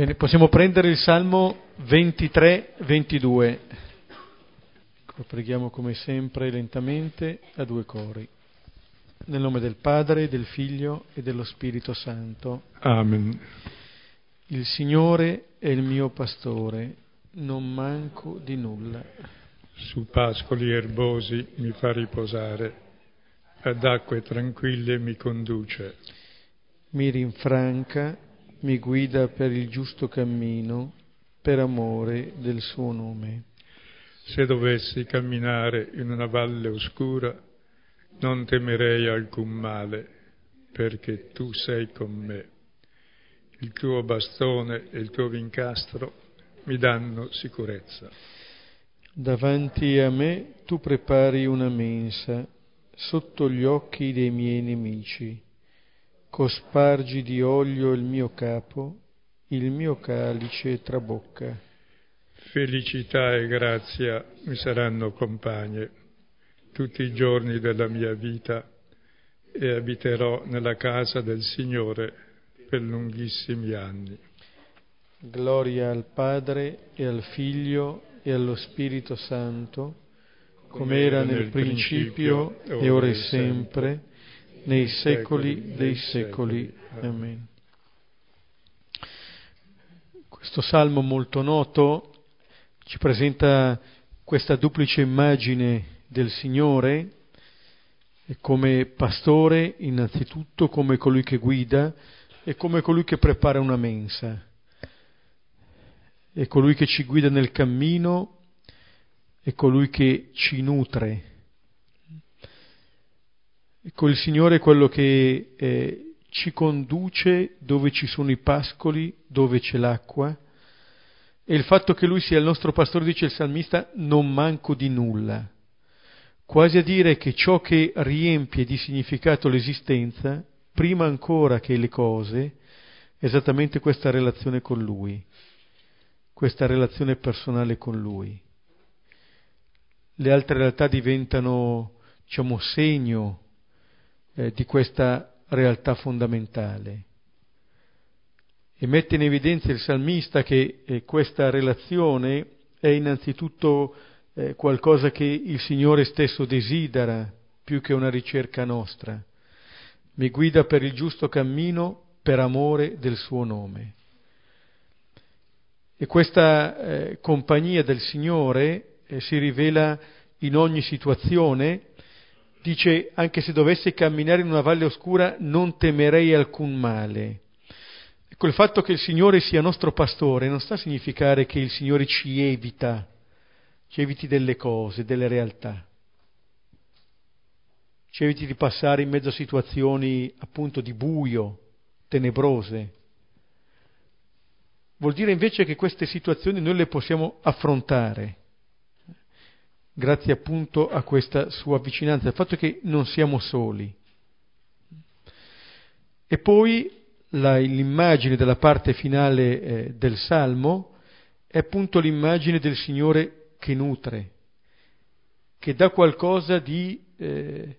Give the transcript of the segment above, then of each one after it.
Bene, possiamo prendere il Salmo 23-22. Ecco, preghiamo come sempre lentamente a due cori. Nel nome del Padre, del Figlio e dello Spirito Santo. Amen. Il Signore è il mio pastore, non manco di nulla. Su pascoli erbosi mi fa riposare, ad acque tranquille mi conduce. Mi rinfranca mi guida per il giusto cammino per amore del suo nome. Se dovessi camminare in una valle oscura, non temerei alcun male, perché tu sei con me. Il tuo bastone e il tuo vincastro mi danno sicurezza. Davanti a me tu prepari una mensa sotto gli occhi dei miei nemici cospargi di olio il mio capo, il mio calice trabocca. Felicità e grazia mi saranno compagne tutti i giorni della mia vita e abiterò nella casa del Signore per lunghissimi anni. Gloria al Padre e al Figlio e allo Spirito Santo, come era nel principio e ora e sempre nei secoli dei secoli. Amen. Questo salmo molto noto ci presenta questa duplice immagine del Signore come pastore innanzitutto, come colui che guida e come colui che prepara una mensa. È colui che ci guida nel cammino, è colui che ci nutre Ecco, il Signore è quello che eh, ci conduce dove ci sono i pascoli, dove c'è l'acqua. E il fatto che Lui sia il nostro pastore, dice il salmista, non manco di nulla. Quasi a dire che ciò che riempie di significato l'esistenza, prima ancora che le cose, è esattamente questa relazione con Lui, questa relazione personale con Lui. Le altre realtà diventano, diciamo, segno eh, di questa realtà fondamentale. E mette in evidenza il salmista che eh, questa relazione è innanzitutto eh, qualcosa che il Signore stesso desidera più che una ricerca nostra. Mi guida per il giusto cammino per amore del suo nome. E questa eh, compagnia del Signore eh, si rivela in ogni situazione dice anche se dovessi camminare in una valle oscura non temerei alcun male. Ecco, il fatto che il Signore sia nostro pastore non sta a significare che il Signore ci evita, ci eviti delle cose, delle realtà, ci eviti di passare in mezzo a situazioni appunto di buio, tenebrose. Vuol dire invece che queste situazioni noi le possiamo affrontare grazie appunto a questa sua vicinanza, al fatto che non siamo soli. E poi la, l'immagine della parte finale eh, del Salmo è appunto l'immagine del Signore che nutre, che dà qualcosa di, eh,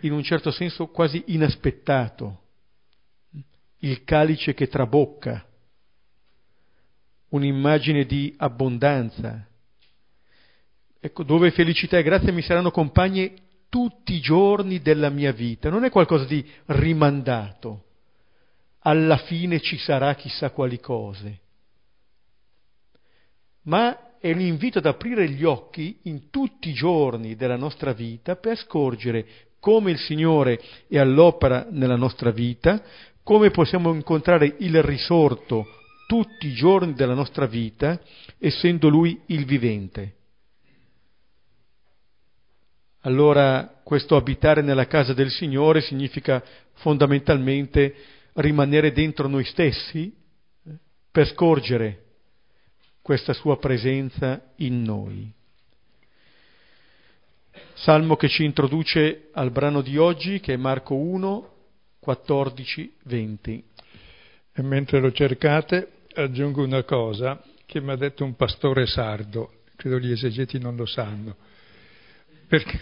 in un certo senso, quasi inaspettato, il calice che trabocca, un'immagine di abbondanza, Ecco, dove felicità e grazia mi saranno compagne tutti i giorni della mia vita. Non è qualcosa di rimandato. Alla fine ci sarà chissà quali cose. Ma è un invito ad aprire gli occhi in tutti i giorni della nostra vita per scorgere come il Signore è all'opera nella nostra vita, come possiamo incontrare il risorto tutti i giorni della nostra vita, essendo Lui il vivente. Allora questo abitare nella casa del Signore significa fondamentalmente rimanere dentro noi stessi eh, per scorgere questa sua presenza in noi. Salmo che ci introduce al brano di oggi che è Marco 1, 14, 20. E mentre lo cercate aggiungo una cosa che mi ha detto un pastore sardo, credo gli esegeti non lo sanno perché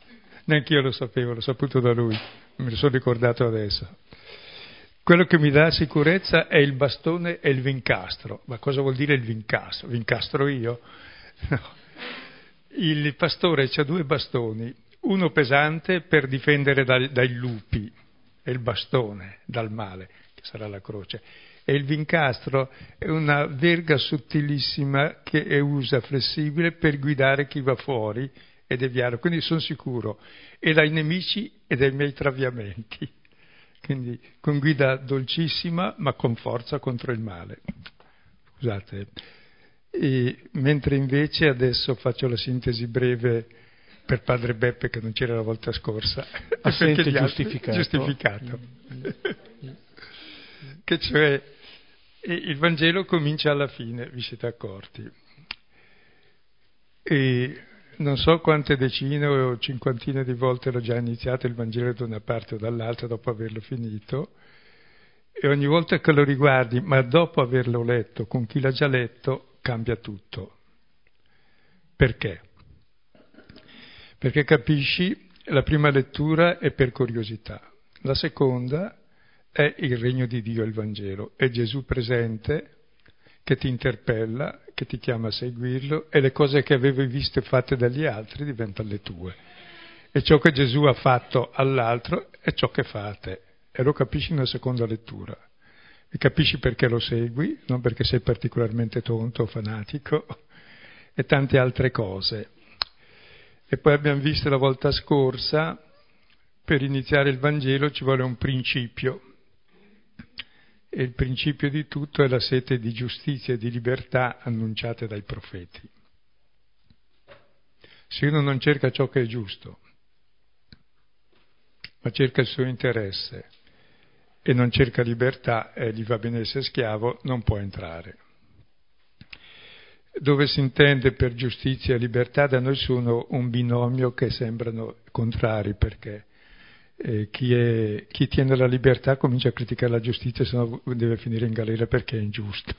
neanche io lo sapevo, l'ho saputo da lui, me lo sono ricordato adesso, Quello che mi dà sicurezza è il bastone e il vincastro. Ma cosa vuol dire il vincastro? Vincastro io? No. Il pastore ha due bastoni, uno pesante per difendere dai, dai lupi, è il bastone dal male, che sarà la croce, e il vincastro è una verga sottilissima che è usa flessibile per guidare chi va fuori e deviarlo. Quindi sono sicuro e dai nemici e dai miei traviamenti. Quindi con guida dolcissima ma con forza contro il male. Scusate. E, mentre invece adesso faccio la sintesi breve per padre Beppe che non c'era la volta scorsa. Assente giustificato. giustificato. che cioè il Vangelo comincia alla fine, vi siete accorti. E non so quante decine o cinquantine di volte l'ho già iniziato il Vangelo da una parte o dall'altra dopo averlo finito e ogni volta che lo riguardi, ma dopo averlo letto, con chi l'ha già letto, cambia tutto. Perché? Perché capisci, la prima lettura è per curiosità, la seconda è il regno di Dio, il Vangelo, è Gesù presente che ti interpella, che ti chiama a seguirlo e le cose che avevi visto e fatte dagli altri diventano le tue. E ciò che Gesù ha fatto all'altro è ciò che fa a te. E lo capisci nella seconda lettura. E capisci perché lo segui, non perché sei particolarmente tonto o fanatico, e tante altre cose. E poi abbiamo visto la volta scorsa, per iniziare il Vangelo ci vuole un principio, e il principio di tutto è la sete di giustizia e di libertà annunciate dai profeti. Se uno non cerca ciò che è giusto, ma cerca il suo interesse e non cerca libertà e gli va bene essere schiavo, non può entrare. Dove si intende per giustizia e libertà da noi sono un binomio che sembrano contrari perché eh, chi, è, chi, tiene la libertà comincia a criticare la giustizia, se no deve finire in galera perché è ingiusto.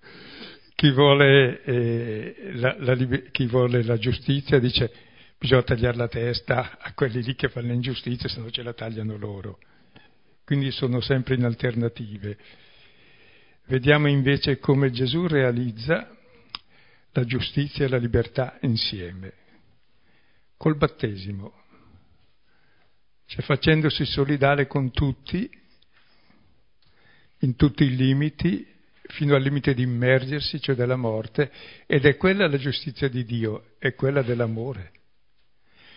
chi, vuole, eh, la, la, chi, vuole, la, giustizia dice bisogna tagliare la testa a quelli lì che fanno l'ingiustizia, se no ce la tagliano loro. Quindi sono sempre in alternative. Vediamo invece come Gesù realizza la giustizia e la libertà insieme, col battesimo cioè facendosi solidale con tutti, in tutti i limiti, fino al limite di immergersi, cioè della morte, ed è quella la giustizia di Dio, è quella dell'amore.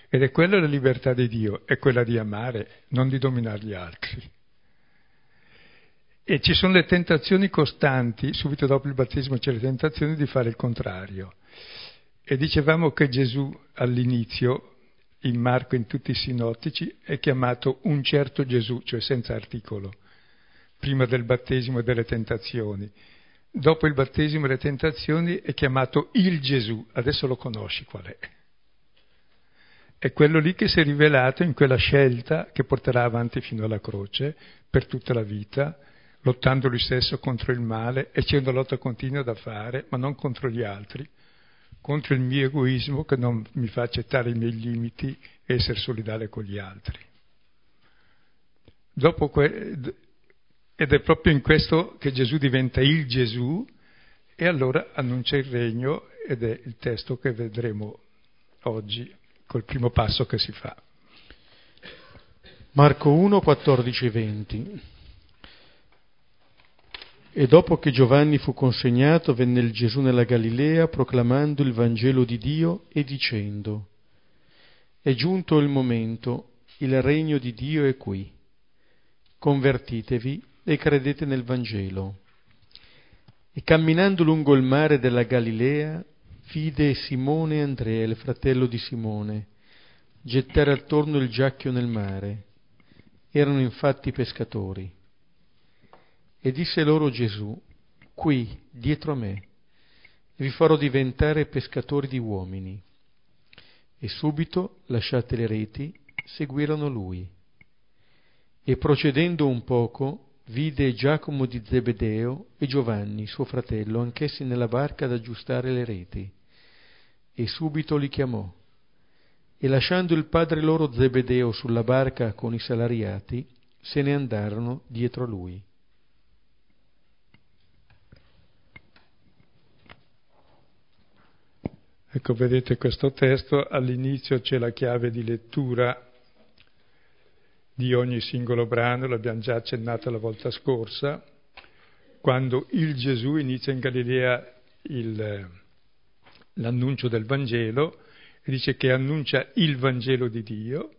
Ed è quella la libertà di Dio, è quella di amare, non di dominare gli altri. E ci sono le tentazioni costanti, subito dopo il battesimo c'è le tentazioni di fare il contrario. E dicevamo che Gesù all'inizio in Marco in tutti i sinottici è chiamato un certo Gesù, cioè senza articolo, prima del battesimo e delle tentazioni. Dopo il battesimo e le tentazioni è chiamato il Gesù, adesso lo conosci qual è. È quello lì che si è rivelato in quella scelta che porterà avanti fino alla croce per tutta la vita, lottando lui stesso contro il male e c'è una lotta continua da fare, ma non contro gli altri, contro il mio egoismo che non mi fa accettare i miei limiti e essere solidale con gli altri. Que- ed è proprio in questo che Gesù diventa il Gesù e allora annuncia il regno ed è il testo che vedremo oggi col primo passo che si fa. Marco 1, 14 20. E dopo che Giovanni fu consegnato, venne il Gesù nella Galilea proclamando il Vangelo di Dio e dicendo, È giunto il momento, il regno di Dio è qui. Convertitevi e credete nel Vangelo. E camminando lungo il mare della Galilea, vide Simone e Andrea, il fratello di Simone, gettare attorno il giacchio nel mare. Erano infatti pescatori. E disse loro Gesù, qui, dietro a me, vi farò diventare pescatori di uomini. E subito, lasciate le reti, seguirono lui. E procedendo un poco, vide Giacomo di Zebedeo e Giovanni, suo fratello, anch'essi nella barca ad aggiustare le reti. E subito li chiamò. E lasciando il padre loro Zebedeo sulla barca con i salariati, se ne andarono dietro lui. Ecco, vedete questo testo, all'inizio c'è la chiave di lettura di ogni singolo brano, l'abbiamo già accennato la volta scorsa, quando il Gesù inizia in Galilea il, l'annuncio del Vangelo e dice che annuncia il Vangelo di Dio.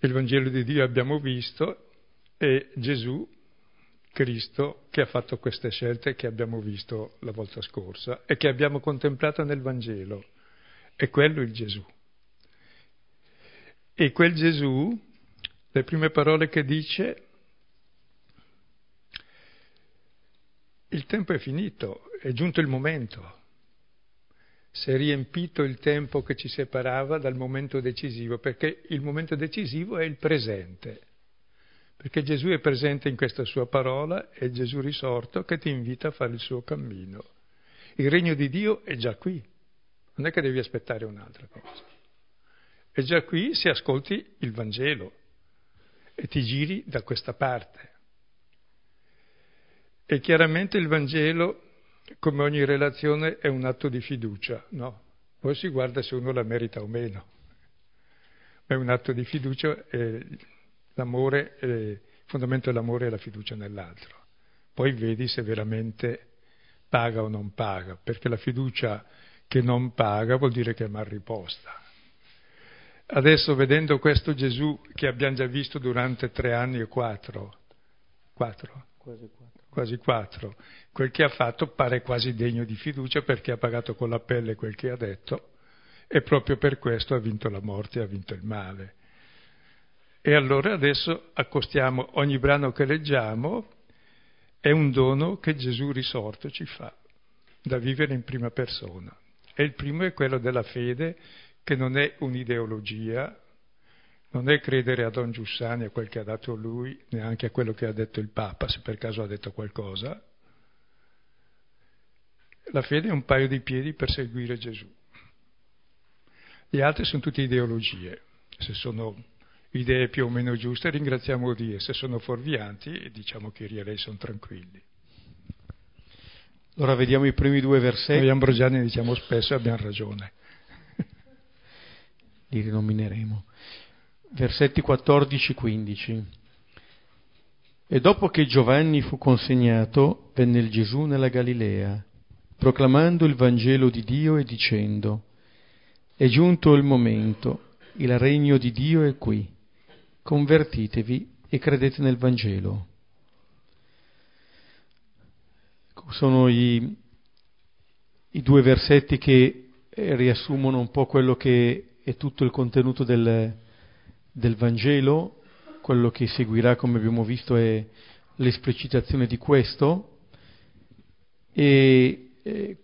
Il Vangelo di Dio abbiamo visto è Gesù, Cristo, che ha fatto queste scelte che abbiamo visto la volta scorsa e che abbiamo contemplato nel Vangelo. È quello il Gesù. E quel Gesù, le prime parole che dice, il tempo è finito, è giunto il momento. Si è riempito il tempo che ci separava dal momento decisivo, perché il momento decisivo è il presente. Perché Gesù è presente in questa sua parola, è Gesù risorto che ti invita a fare il suo cammino. Il regno di Dio è già qui, non è che devi aspettare un'altra cosa. È già qui se ascolti il Vangelo e ti giri da questa parte. E chiaramente il Vangelo, come ogni relazione, è un atto di fiducia, no? Poi si guarda se uno la merita o meno. Ma è un atto di fiducia e l'amore, il fondamento dell'amore è la fiducia nell'altro. Poi vedi se veramente paga o non paga, perché la fiducia che non paga vuol dire che è mal riposta. Adesso vedendo questo Gesù che abbiamo già visto durante tre anni e quattro, quattro? Quasi quattro. Quasi quattro. Quel che ha fatto pare quasi degno di fiducia perché ha pagato con la pelle quel che ha detto e proprio per questo ha vinto la morte, ha vinto il male. E allora adesso accostiamo ogni brano che leggiamo, è un dono che Gesù risorto ci fa, da vivere in prima persona. E il primo è quello della fede che non è un'ideologia, non è credere a Don Giussani, a quel che ha dato lui, neanche a quello che ha detto il Papa, se per caso ha detto qualcosa. La fede è un paio di piedi per seguire Gesù. Gli altri sono tutte ideologie. Se sono idee più o meno giuste, ringraziamo Dio. Se sono fuorvianti, diciamo che i lei sono tranquilli. Allora vediamo i primi due versetti. Noi ambrosiani diciamo spesso e abbiamo ragione li rinomineremo. Versetti 14-15. E dopo che Giovanni fu consegnato, venne il Gesù nella Galilea, proclamando il Vangelo di Dio e dicendo, è giunto il momento, il regno di Dio è qui, convertitevi e credete nel Vangelo. Sono i, i due versetti che riassumono un po' quello che è tutto il contenuto del, del Vangelo, quello che seguirà, come abbiamo visto, è l'esplicitazione di questo e eh,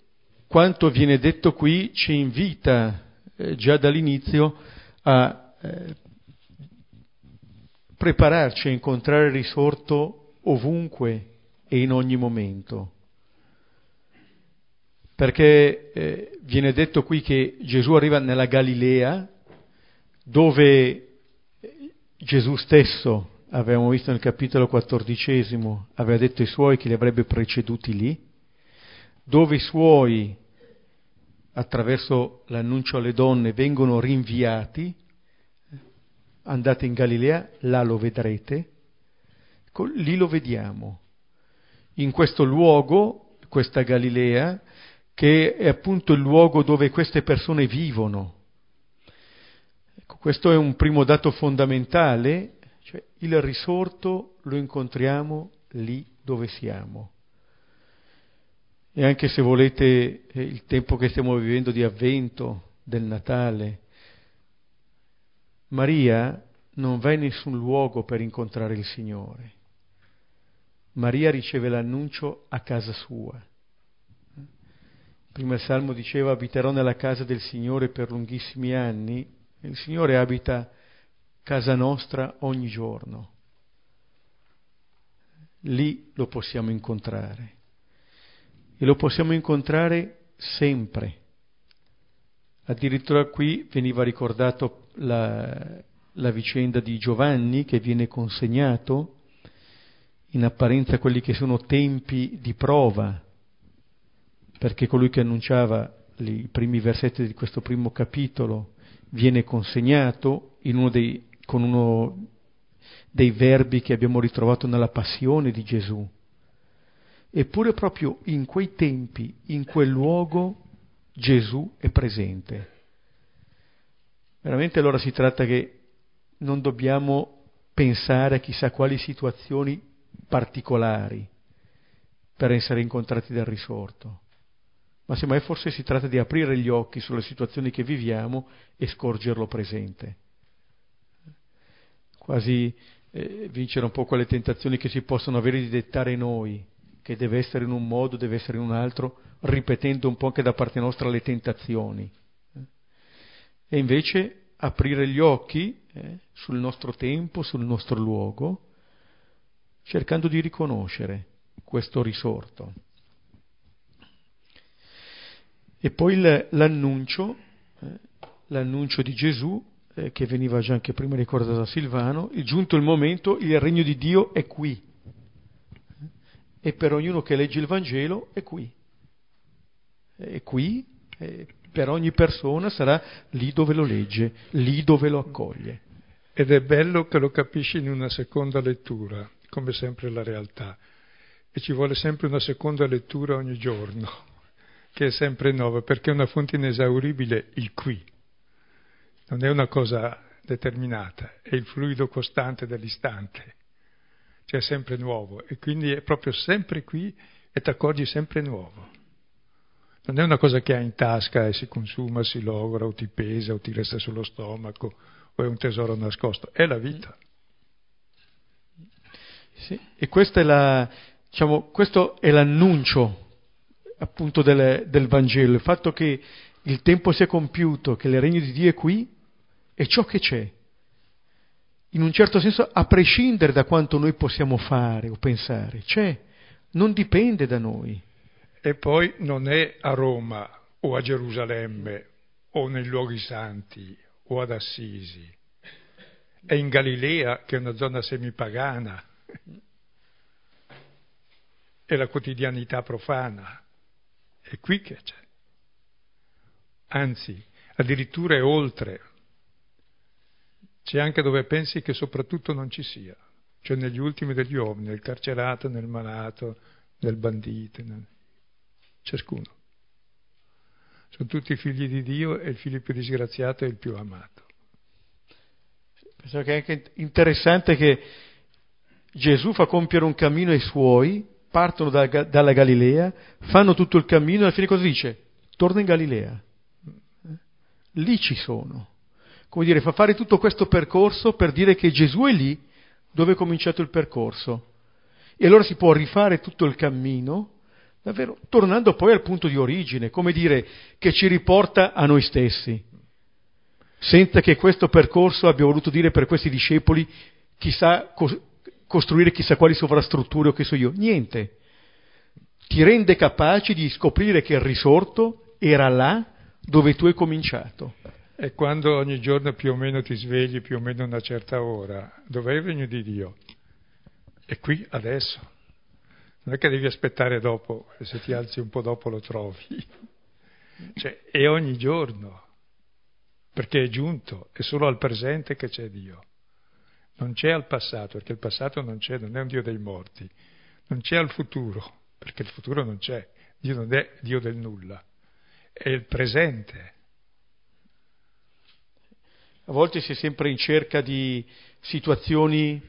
quanto viene detto qui ci invita eh, già dall'inizio a eh, prepararci a incontrare il risorto ovunque e in ogni momento. Perché eh, viene detto qui che Gesù arriva nella Galilea, dove Gesù stesso, avevamo visto nel capitolo quattordicesimo, aveva detto ai suoi che li avrebbe preceduti lì, dove i suoi, attraverso l'annuncio alle donne, vengono rinviati, andate in Galilea, là lo vedrete, lì lo vediamo. In questo luogo, questa Galilea, che è appunto il luogo dove queste persone vivono. Ecco, questo è un primo dato fondamentale, cioè il risorto lo incontriamo lì dove siamo. E anche se volete eh, il tempo che stiamo vivendo di avvento, del Natale, Maria non va in nessun luogo per incontrare il Signore. Maria riceve l'annuncio a casa sua. Prima il Salmo diceva abiterò nella casa del Signore per lunghissimi anni. Il Signore abita casa nostra ogni giorno. Lì lo possiamo incontrare. E lo possiamo incontrare sempre. Addirittura qui veniva ricordato la, la vicenda di Giovanni che viene consegnato, in apparenza quelli che sono tempi di prova, perché colui che annunciava i primi versetti di questo primo capitolo viene consegnato uno dei, con uno dei verbi che abbiamo ritrovato nella passione di Gesù. Eppure proprio in quei tempi, in quel luogo, Gesù è presente. Veramente allora si tratta che non dobbiamo pensare a chissà quali situazioni particolari per essere incontrati dal risorto, ma semmai forse si tratta di aprire gli occhi sulle situazioni che viviamo e scorgerlo presente. Quasi eh, vincere un po' quelle tentazioni che si possono avere di dettare noi, che deve essere in un modo, deve essere in un altro, ripetendo un po' anche da parte nostra le tentazioni. E invece aprire gli occhi eh, sul nostro tempo, sul nostro luogo, cercando di riconoscere questo risorto. E poi l'annuncio, eh, l'annuncio di Gesù, eh, che veniva già anche prima ricordato da Silvano, è giunto il momento, il regno di Dio è qui. E per ognuno che legge il Vangelo è qui. È qui, è per ogni persona sarà lì dove lo legge, lì dove lo accoglie. Ed è bello che lo capisci in una seconda lettura, come sempre la realtà. E ci vuole sempre una seconda lettura ogni giorno, che è sempre nuova, perché è una fonte inesauribile il qui. Non è una cosa determinata, è il fluido costante dell'istante. Cioè sempre nuovo e quindi è proprio sempre qui e ti accorgi sempre nuovo. Non è una cosa che hai in tasca e si consuma, si logra o ti pesa o ti resta sullo stomaco o è un tesoro nascosto, è la vita. Sì, e questo è, la, diciamo, questo è l'annuncio appunto del, del, Vangelo, il fatto che il tempo sia compiuto, che il regno di Dio è qui, è ciò che c'è. In un certo senso, a prescindere da quanto noi possiamo fare o pensare, c'è, non dipende da noi. E poi non è a Roma o a Gerusalemme o nei luoghi santi o ad Assisi. È in Galilea, che è una zona semipagana. È la quotidianità profana. È qui che c'è. Anzi, addirittura è oltre. C'è anche dove pensi che soprattutto non ci sia, cioè negli ultimi degli uomini, nel carcerato, nel malato, nel bandito. Nel ciascuno. Sono tutti figli di Dio e il figlio più disgraziato è il più amato. Penso che è anche interessante che Gesù fa compiere un cammino ai suoi, partono da, dalla Galilea, fanno tutto il cammino e alla fine cosa dice? Torna in Galilea. Lì ci sono. Come dire, fa fare tutto questo percorso per dire che Gesù è lì dove è cominciato il percorso. E allora si può rifare tutto il cammino Davvero, tornando poi al punto di origine, come dire, che ci riporta a noi stessi, senza che questo percorso abbia voluto dire per questi discepoli chissà, costruire chissà quali sovrastrutture o che so io, niente. Ti rende capaci di scoprire che il risorto era là dove tu hai cominciato. E quando ogni giorno più o meno ti svegli più o meno una certa ora, dov'è il regno di Dio? È qui, adesso. Non è che devi aspettare dopo, se ti alzi un po' dopo lo trovi. Cioè, è ogni giorno, perché è giunto, è solo al presente che c'è Dio. Non c'è al passato, perché il passato non c'è, non è un Dio dei morti. Non c'è al futuro, perché il futuro non c'è. Dio non è Dio del nulla, è il presente. A volte si è sempre in cerca di situazioni,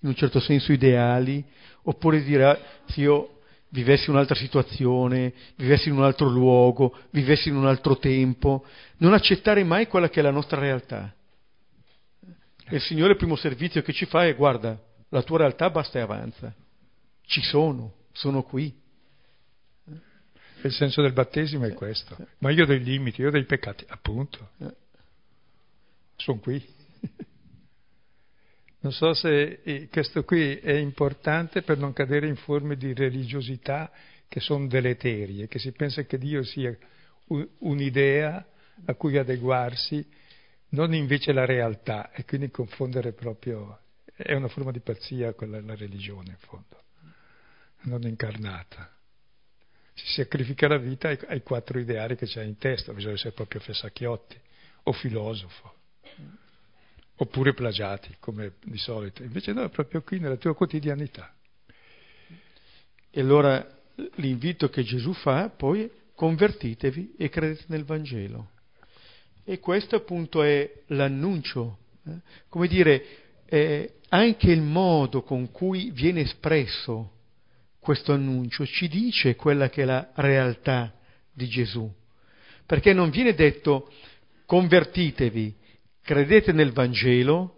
in un certo senso, ideali, oppure dire ah, se io vivessi un'altra situazione, vivessi in un altro luogo, vivessi in un altro tempo, non accettare mai quella che è la nostra realtà. E il Signore il primo servizio che ci fa è guarda, la tua realtà basta e avanza. Ci sono, sono qui. Il senso del battesimo è questo. Ma io ho dei limiti, io ho dei peccati, appunto. Sono qui. Non so se eh, questo qui è importante per non cadere in forme di religiosità che sono deleterie, che si pensa che Dio sia un'idea a cui adeguarsi, non invece la realtà e quindi confondere proprio... È una forma di pazzia quella la religione in fondo, non incarnata. Si sacrifica la vita ai quattro ideali che c'è in testa, bisogna essere proprio fessacchiotti o filosofo, oppure plagiati come di solito. Invece no, è proprio qui nella tua quotidianità. E allora l'invito che Gesù fa poi è convertitevi e credete nel Vangelo. E questo appunto è l'annuncio, eh? come dire, eh, anche il modo con cui viene espresso questo annuncio ci dice quella che è la realtà di Gesù, perché non viene detto convertitevi, credete nel Vangelo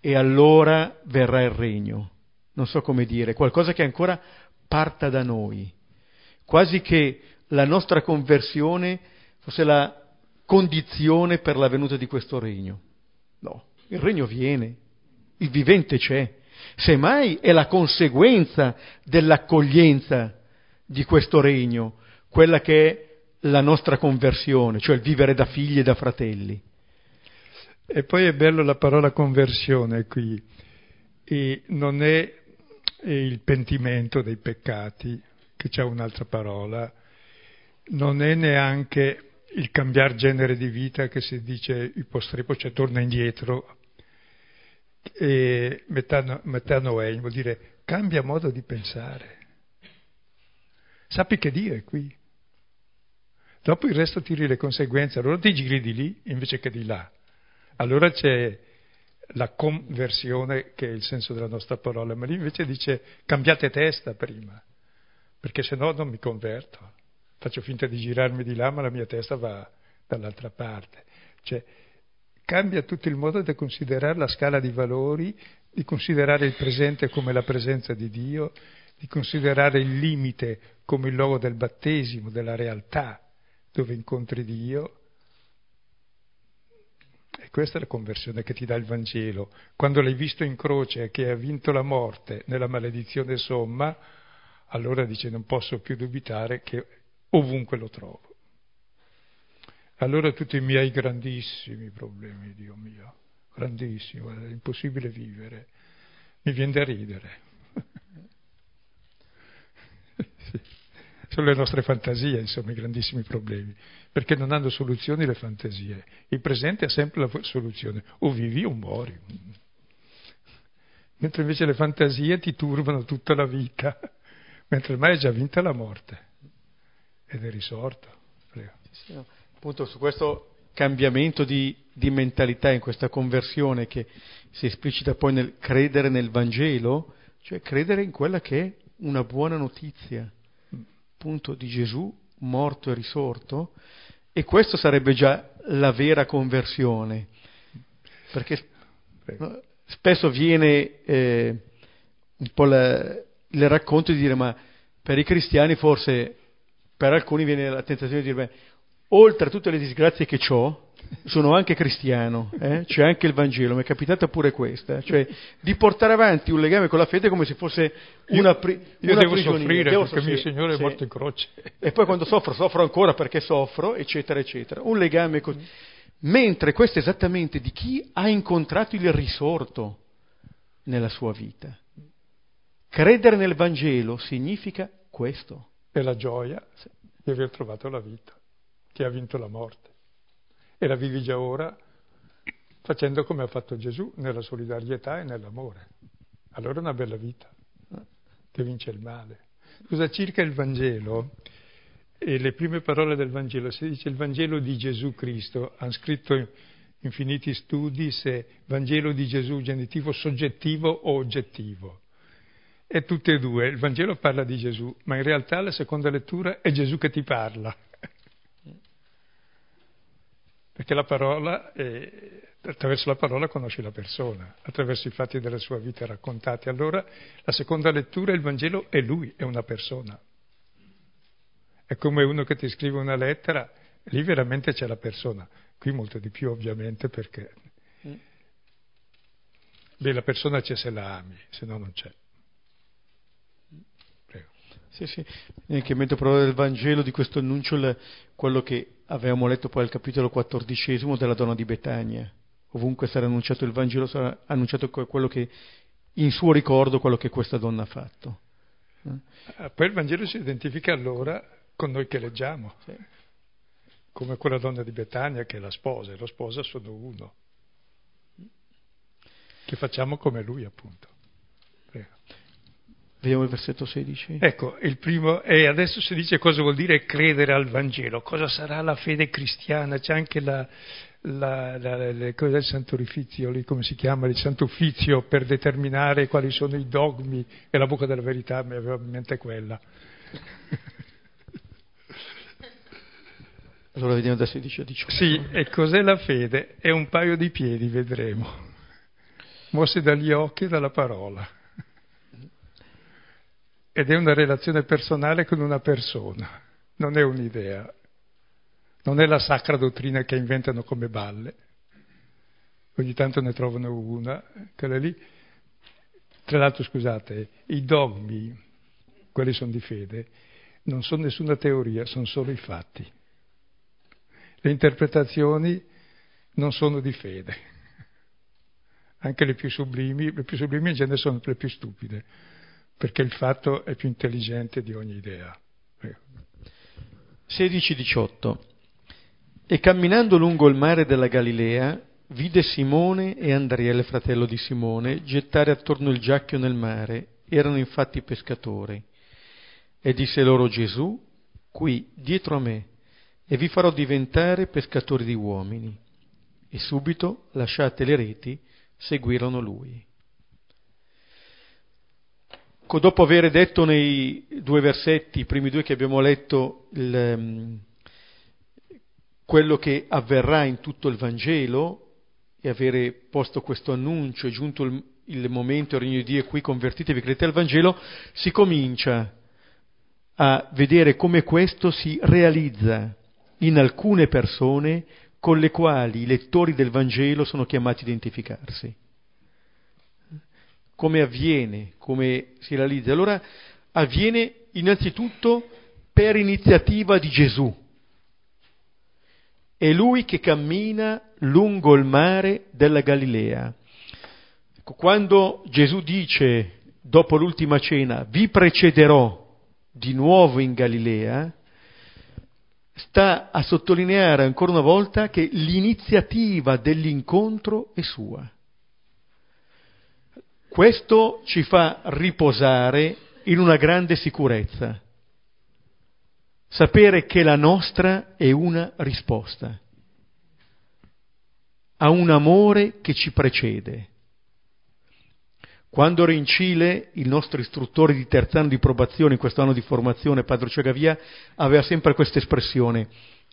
e allora verrà il regno. Non so come dire, qualcosa che ancora parta da noi, quasi che la nostra conversione fosse la condizione per la venuta di questo regno. No, il regno viene, il vivente c'è, semmai è la conseguenza dell'accoglienza di questo regno, quella che è la nostra conversione, cioè il vivere da figli e da fratelli. E poi è bello la parola conversione qui, e non è il pentimento dei peccati, che c'è un'altra parola, non è neanche il cambiare genere di vita che si dice ipostrepo, cioè torna indietro, e metano, metanoei vuol dire cambia modo di pensare. Sappi che Dio è qui. Dopo il resto tiri le conseguenze, allora ti giri di lì invece che di là. Allora c'è la conversione, che è il senso della nostra parola, ma lì invece dice cambiate testa prima, perché se no non mi converto faccio finta di girarmi di là, ma la mia testa va dall'altra parte. Cioè, cambia tutto il modo di considerare la scala di valori, di considerare il presente come la presenza di Dio, di considerare il limite come il luogo del battesimo, della realtà dove incontri Dio. E questa è la conversione che ti dà il Vangelo. Quando l'hai visto in croce che ha vinto la morte nella maledizione somma, allora dice non posso più dubitare che ovunque lo trovo. Allora tutti i miei grandissimi problemi, Dio mio, grandissimi, è impossibile vivere, mi viene da ridere. sì. Sono le nostre fantasie, insomma, i grandissimi problemi, perché non hanno soluzioni le fantasie. Il presente ha sempre la soluzione, o vivi o muori. Mentre invece le fantasie ti turbano tutta la vita, mentre ormai è già vinta la morte ed è risorto. Prego. Sì, no. Appunto su questo cambiamento di, di, mentalità, in questa conversione che si esplicita poi nel credere nel Vangelo, cioè credere in quella che è una buona notizia, appunto di Gesù morto e risorto, e questo sarebbe già la vera conversione, perché spesso viene eh, un po' la, il racconto di dire ma per i cristiani forse per alcuni viene la tentazione di dire, beh, oltre a tutte le disgrazie che ho, sono anche cristiano, eh? c'è anche il Vangelo, mi è capitata pure questa, cioè di portare avanti un legame con la fede come se fosse una, pri- io, io una devo soffrire devo perché soffrire. mio Signore sì. è morto in croce. E poi quando soffro, soffro ancora perché soffro, eccetera, eccetera. Un legame così. Mentre questo è esattamente di chi ha incontrato il risorto nella sua vita. Credere nel Vangelo significa questo e la gioia di aver trovato la vita, che ha vinto la morte. E la vivi già ora facendo come ha fatto Gesù, nella solidarietà e nell'amore. Allora è una bella vita, che vince il male. Scusa, circa il Vangelo, e le prime parole del Vangelo, si dice il Vangelo di Gesù Cristo, hanno scritto infiniti studi se Vangelo di Gesù genitivo soggettivo o oggettivo. E tutte e due, il Vangelo parla di Gesù, ma in realtà la seconda lettura è Gesù che ti parla. Perché la parola, è, attraverso la parola conosci la persona, attraverso i fatti della sua vita raccontati. Allora la seconda lettura, il Vangelo, è lui, è una persona. È come uno che ti scrive una lettera, lì veramente c'è la persona. Qui molto di più ovviamente perché... Mm. Beh, la persona c'è se la ami, se no non c'è. Sì, sì, anche mentre parlavo del Vangelo, di questo annuncio, quello che avevamo letto poi il capitolo quattordicesimo della donna di Betania. Ovunque sarà annunciato il Vangelo sarà annunciato quello che, in suo ricordo, quello che questa donna ha fatto. Eh? Poi il Vangelo si identifica allora con noi che leggiamo, sì. come quella donna di Betania che è la sposa, e la sposa sono uno, che facciamo come lui appunto. Vediamo il versetto 16. Ecco, il primo, e adesso si dice cosa vuol dire credere al Vangelo, cosa sarà la fede cristiana, c'è anche la, la, la, la, cosa del santorifizio, lì come si chiama, il santo uffizio per determinare quali sono i dogmi e la bocca della verità mi aveva in mente quella. Allora vediamo da 16 a 18. Sì, e cos'è la fede? È un paio di piedi, vedremo, mossi dagli occhi e dalla parola. Ed è una relazione personale con una persona, non è un'idea, non è la sacra dottrina che inventano come balle. Ogni tanto ne trovano una, quella lì. Tra l'altro, scusate, i dogmi, quelli sono di fede, non sono nessuna teoria, sono solo i fatti. Le interpretazioni non sono di fede. Anche le più sublimi, le più sublimi in genere sono le più stupide perché il fatto è più intelligente di ogni idea. 16-18 E camminando lungo il mare della Galilea, vide Simone e Andriele, fratello di Simone, gettare attorno il giacchio nel mare, erano infatti pescatori. E disse loro Gesù, qui, dietro a me, e vi farò diventare pescatori di uomini. E subito, lasciate le reti, seguirono lui. Ecco, dopo aver detto nei due versetti, i primi due che abbiamo letto, il, um, quello che avverrà in tutto il Vangelo e avere posto questo annuncio, è giunto il, il momento, il regno di Dio è qui, convertitevi, credete al Vangelo, si comincia a vedere come questo si realizza in alcune persone con le quali i lettori del Vangelo sono chiamati a identificarsi come avviene, come si realizza? Allora avviene innanzitutto per iniziativa di Gesù. È lui che cammina lungo il mare della Galilea. Ecco, quando Gesù dice, dopo l'ultima cena, vi precederò di nuovo in Galilea, sta a sottolineare ancora una volta che l'iniziativa dell'incontro è sua. Questo ci fa riposare in una grande sicurezza, sapere che la nostra è una risposta a un amore che ci precede. Quando ero in Cile, il nostro istruttore di terzo anno di probazione, in questo anno di formazione, Padre Ciagavia, aveva sempre questa espressione,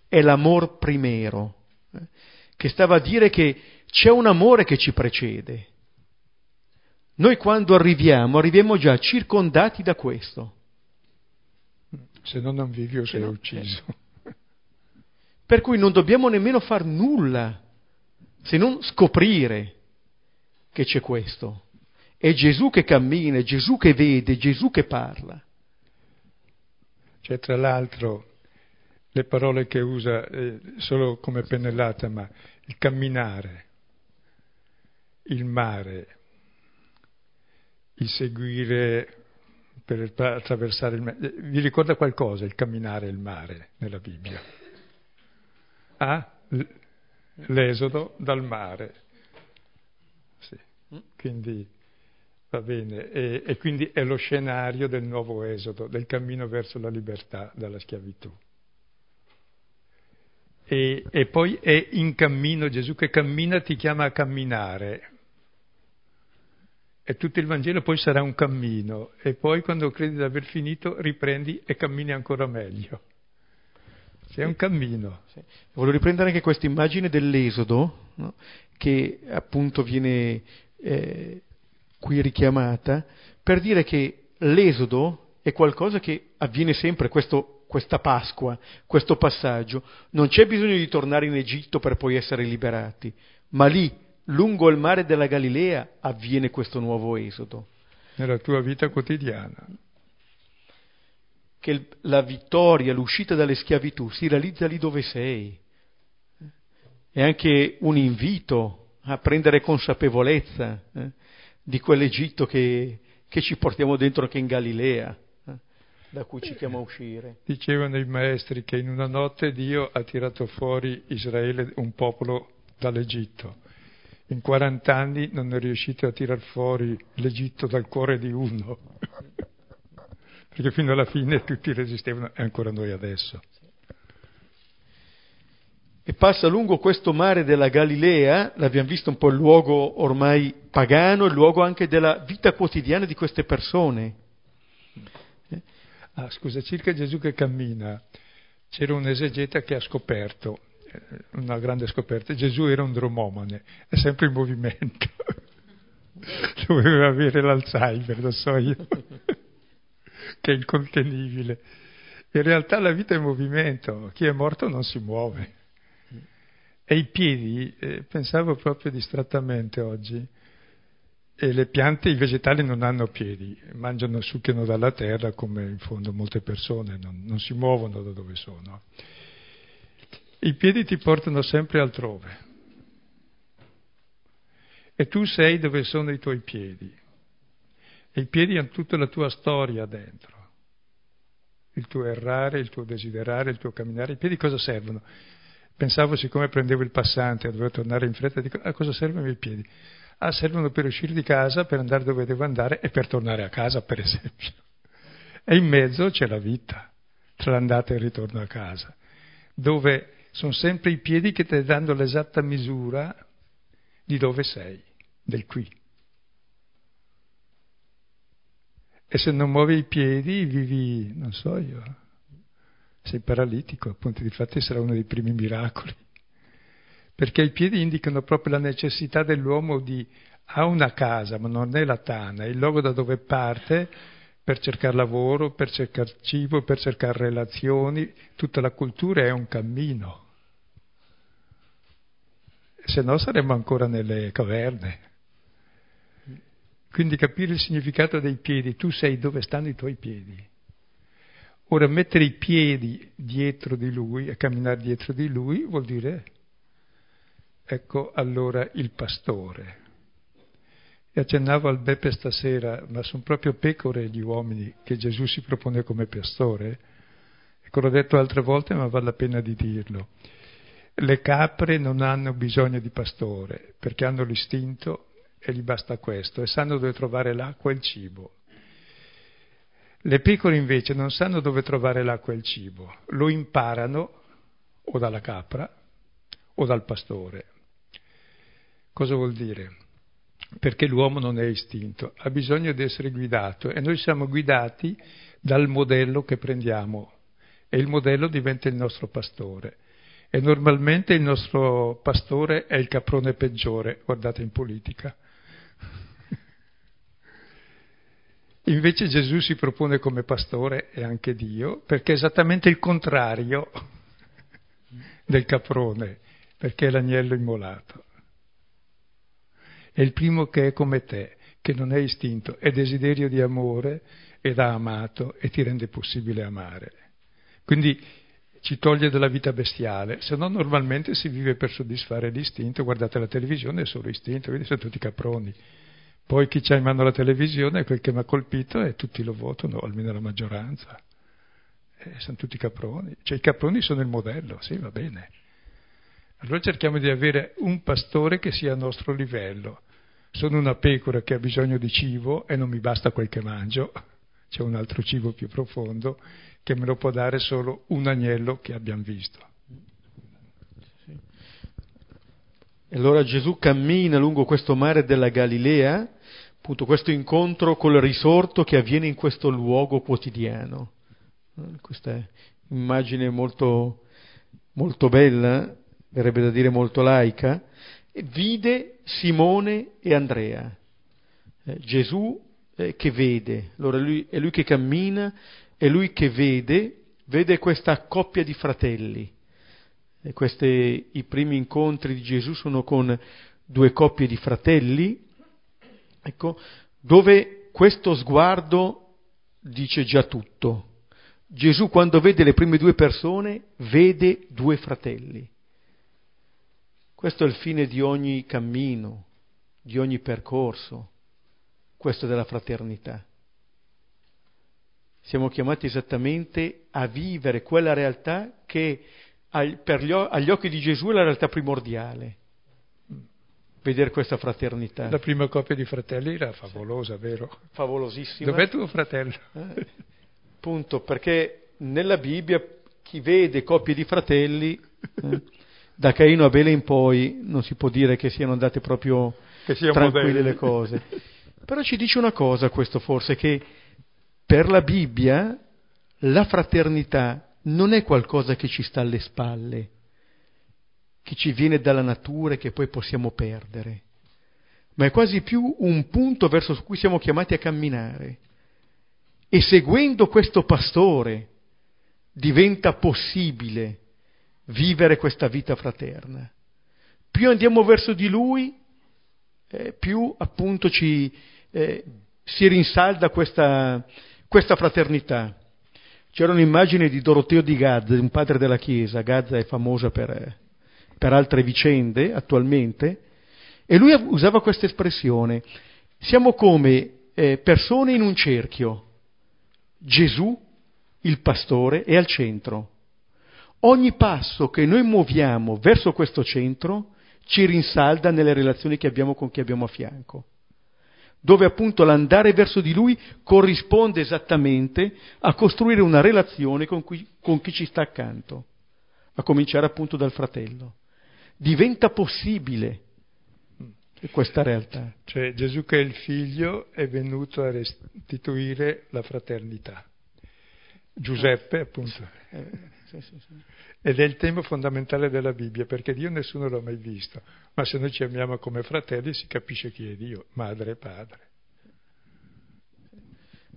è l'amor primero, eh, che stava a dire che c'è un amore che ci precede, noi quando arriviamo, arriviamo già circondati da questo. Se no non vivi o sei no, ucciso. Eh. Per cui non dobbiamo nemmeno far nulla se non scoprire che c'è questo. È Gesù che cammina, è Gesù che vede, è Gesù che parla. C'è tra l'altro le parole che usa eh, solo come pennellata, ma il camminare, il mare, il seguire per attraversare il mare. Vi ricorda qualcosa il camminare il mare nella Bibbia? Ah, l'esodo dal mare. Sì. Quindi va bene, e, e, quindi è lo scenario del nuovo esodo, del cammino verso la libertà dalla schiavitù. E, e poi è in cammino, Gesù che cammina ti chiama a camminare, e tutto il Vangelo poi sarà un cammino e poi quando credi di aver finito riprendi e cammini ancora meglio. È un cammino. Sì. Voglio riprendere anche questa immagine dell'esodo no? che appunto viene eh, qui richiamata per dire che l'esodo è qualcosa che avviene sempre, questo, questa Pasqua, questo passaggio. Non c'è bisogno di tornare in Egitto per poi essere liberati, ma lì lungo il mare della Galilea avviene questo nuovo esodo. Nella tua vita quotidiana. che la vittoria, l'uscita dalle schiavitù si realizza lì dove sei. È anche un invito a prendere consapevolezza eh, di quell'Egitto che, che, ci portiamo dentro che in Galilea, eh, da cui ci chiama a uscire. Dicevano i maestri che in una notte Dio ha tirato fuori Israele, un popolo, dall'Egitto. In 40 anni non è riuscito a tirar fuori l'Egitto dal cuore di uno perché fino alla fine tutti resistevano e ancora noi adesso. E passa lungo questo mare della Galilea, l'abbiamo visto un po' il luogo ormai pagano, il luogo anche della vita quotidiana di queste persone. Ah, scusa, circa Gesù che cammina, c'era un esegeta che ha scoperto, una grande scoperta, Gesù era un dromomane, è sempre in movimento, doveva avere l'Alzheimer, lo so io che è incontenibile. In realtà la vita è movimento, chi è morto non si muove. E i piedi, eh, pensavo proprio distrattamente oggi, e le piante, i vegetali non hanno piedi, mangiano, succhiano dalla terra come in fondo molte persone, non, non si muovono da dove sono. I piedi ti portano sempre altrove. E tu sei dove sono i tuoi piedi. E i piedi hanno tutta la tua storia dentro. Il tuo errare, il tuo desiderare, il tuo camminare. I piedi cosa servono? Pensavo, siccome prendevo il passante e dovevo tornare in fretta, dico, a cosa servono i miei piedi? Ah, servono per uscire di casa, per andare dove devo andare e per tornare a casa, per esempio. E in mezzo c'è la vita, tra l'andata e il ritorno a casa, dove sono sempre i piedi che ti danno l'esatta misura di dove sei, del qui. E se non muovi i piedi vivi, non so io, sei paralitico, appunto, difatti sarà uno dei primi miracoli. Perché i piedi indicano proprio la necessità dell'uomo di ha una casa, ma non è la tana, è il luogo da dove parte per cercare lavoro, per cercare cibo, per cercare relazioni, tutta la cultura è un cammino. Se no saremmo ancora nelle caverne. Quindi capire il significato dei piedi, tu sei dove stanno i tuoi piedi. Ora mettere i piedi dietro di lui e camminare dietro di lui vuol dire, ecco allora il pastore. E accennavo al Beppe stasera, ma sono proprio pecore gli uomini che Gesù si propone come pastore. Ecco, l'ho detto altre volte, ma vale la pena di dirlo. Le capre non hanno bisogno di pastore perché hanno l'istinto e gli basta questo, e sanno dove trovare l'acqua e il cibo. Le pecore invece non sanno dove trovare l'acqua e il cibo, lo imparano o dalla capra o dal pastore. Cosa vuol dire? Perché l'uomo non è istinto, ha bisogno di essere guidato e noi siamo guidati dal modello che prendiamo e il modello diventa il nostro pastore. E normalmente il nostro pastore è il caprone peggiore, guardate in politica. Invece Gesù si propone come pastore e anche Dio, perché è esattamente il contrario del caprone, perché è l'agnello immolato. È il primo che è come te, che non è istinto, è desiderio di amore ed ha amato e ti rende possibile amare. Quindi ci toglie dalla vita bestiale, se no normalmente si vive per soddisfare l'istinto, guardate la televisione è solo istinto, quindi sono tutti caproni. Poi chi c'ha in mano la televisione, quel che mi ha colpito, e tutti lo votano, almeno la maggioranza. E sono tutti caproni. Cioè i caproni sono il modello, sì, va bene. Allora cerchiamo di avere un pastore che sia a nostro livello. Sono una pecora che ha bisogno di cibo e non mi basta quel che mangio, c'è un altro cibo più profondo che me lo può dare solo un agnello che abbiamo visto. E allora Gesù cammina lungo questo mare della Galilea appunto questo incontro col risorto che avviene in questo luogo quotidiano. Questa immagine molto, molto bella, verrebbe da dire molto laica, vide Simone e Andrea. Eh, Gesù eh, che vede, allora lui, è lui che cammina, è lui che vede, vede questa coppia di fratelli. E questi, I primi incontri di Gesù sono con due coppie di fratelli, Ecco, dove questo sguardo dice già tutto, Gesù quando vede le prime due persone vede due fratelli. Questo è il fine di ogni cammino, di ogni percorso, questo della fraternità. Siamo chiamati esattamente a vivere quella realtà che agli occhi di Gesù è la realtà primordiale vedere questa fraternità. La prima coppia di fratelli era favolosa, vero? Favolosissima. Dov'è tuo fratello? Eh, appunto, perché nella Bibbia chi vede coppie di fratelli, eh, da Caino a Abele in poi, non si può dire che siano andate proprio tranquille modelli. le cose. Però ci dice una cosa questo forse, che per la Bibbia la fraternità non è qualcosa che ci sta alle spalle, che ci viene dalla natura e che poi possiamo perdere, ma è quasi più un punto verso cui siamo chiamati a camminare. E seguendo questo pastore diventa possibile vivere questa vita fraterna. Più andiamo verso di lui, eh, più appunto ci, eh, si rinsalda questa, questa fraternità. C'era un'immagine di Doroteo di Gazza, un padre della Chiesa, Gazza è famosa per, per altre vicende attualmente, e lui usava questa espressione, siamo come eh, persone in un cerchio, Gesù, il pastore, è al centro. Ogni passo che noi muoviamo verso questo centro ci rinsalda nelle relazioni che abbiamo con chi abbiamo a fianco, dove appunto l'andare verso di lui corrisponde esattamente a costruire una relazione con, cui, con chi ci sta accanto, a cominciare appunto dal fratello diventa possibile questa realtà. Cioè Gesù che è il figlio è venuto a restituire la fraternità. Giuseppe, appunto. Sì, sì, sì. Ed è il tema fondamentale della Bibbia, perché Dio nessuno l'ha mai visto, ma se noi ci amiamo come fratelli si capisce chi è Dio, madre e padre.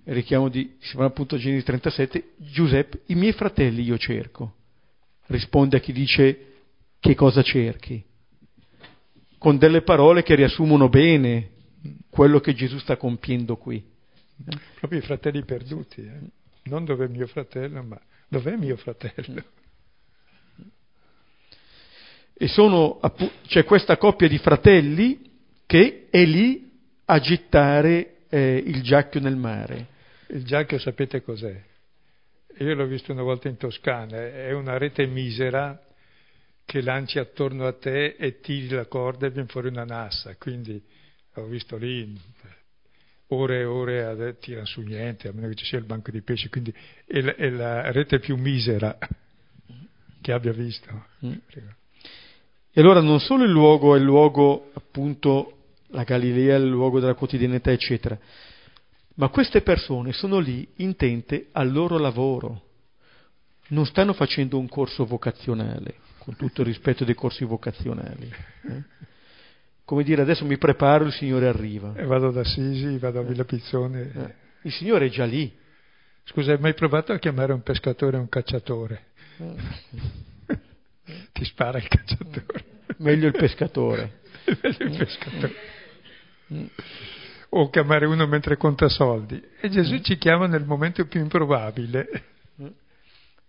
Il richiamo di, si fa appunto a Genesi 37, Giuseppe, i miei fratelli io cerco. Risponde a chi dice che cosa cerchi, con delle parole che riassumono bene quello che Gesù sta compiendo qui. Proprio i fratelli perduti, eh? non dov'è mio fratello, ma dov'è mio fratello? E sono, c'è questa coppia di fratelli che è lì a gettare eh, il giacchio nel mare. Il giacchio sapete cos'è? Io l'ho visto una volta in Toscana, è una rete misera che lanci attorno a te e tiri la corda e viene fuori una nassa. Quindi ho visto lì ore e ore a tirare su niente, a meno che ci sia il banco di pesci, quindi è la, è la rete più misera che abbia visto. Mm. E allora non solo il luogo è il luogo, appunto, la Galilea, il luogo della quotidianità, eccetera, ma queste persone sono lì intente al loro lavoro, non stanno facendo un corso vocazionale con tutto il rispetto dei corsi vocazionali. Eh? Come dire, adesso mi preparo, il Signore arriva. E vado da Sisi, vado a Villa Pizzone. Eh. Il Signore è già lì. Scusa, hai mai provato a chiamare un pescatore un cacciatore? Eh. Ti spara il cacciatore. Meglio il pescatore. Meglio il pescatore. Mm. O chiamare uno mentre conta soldi. E Gesù ci chiama nel momento più improbabile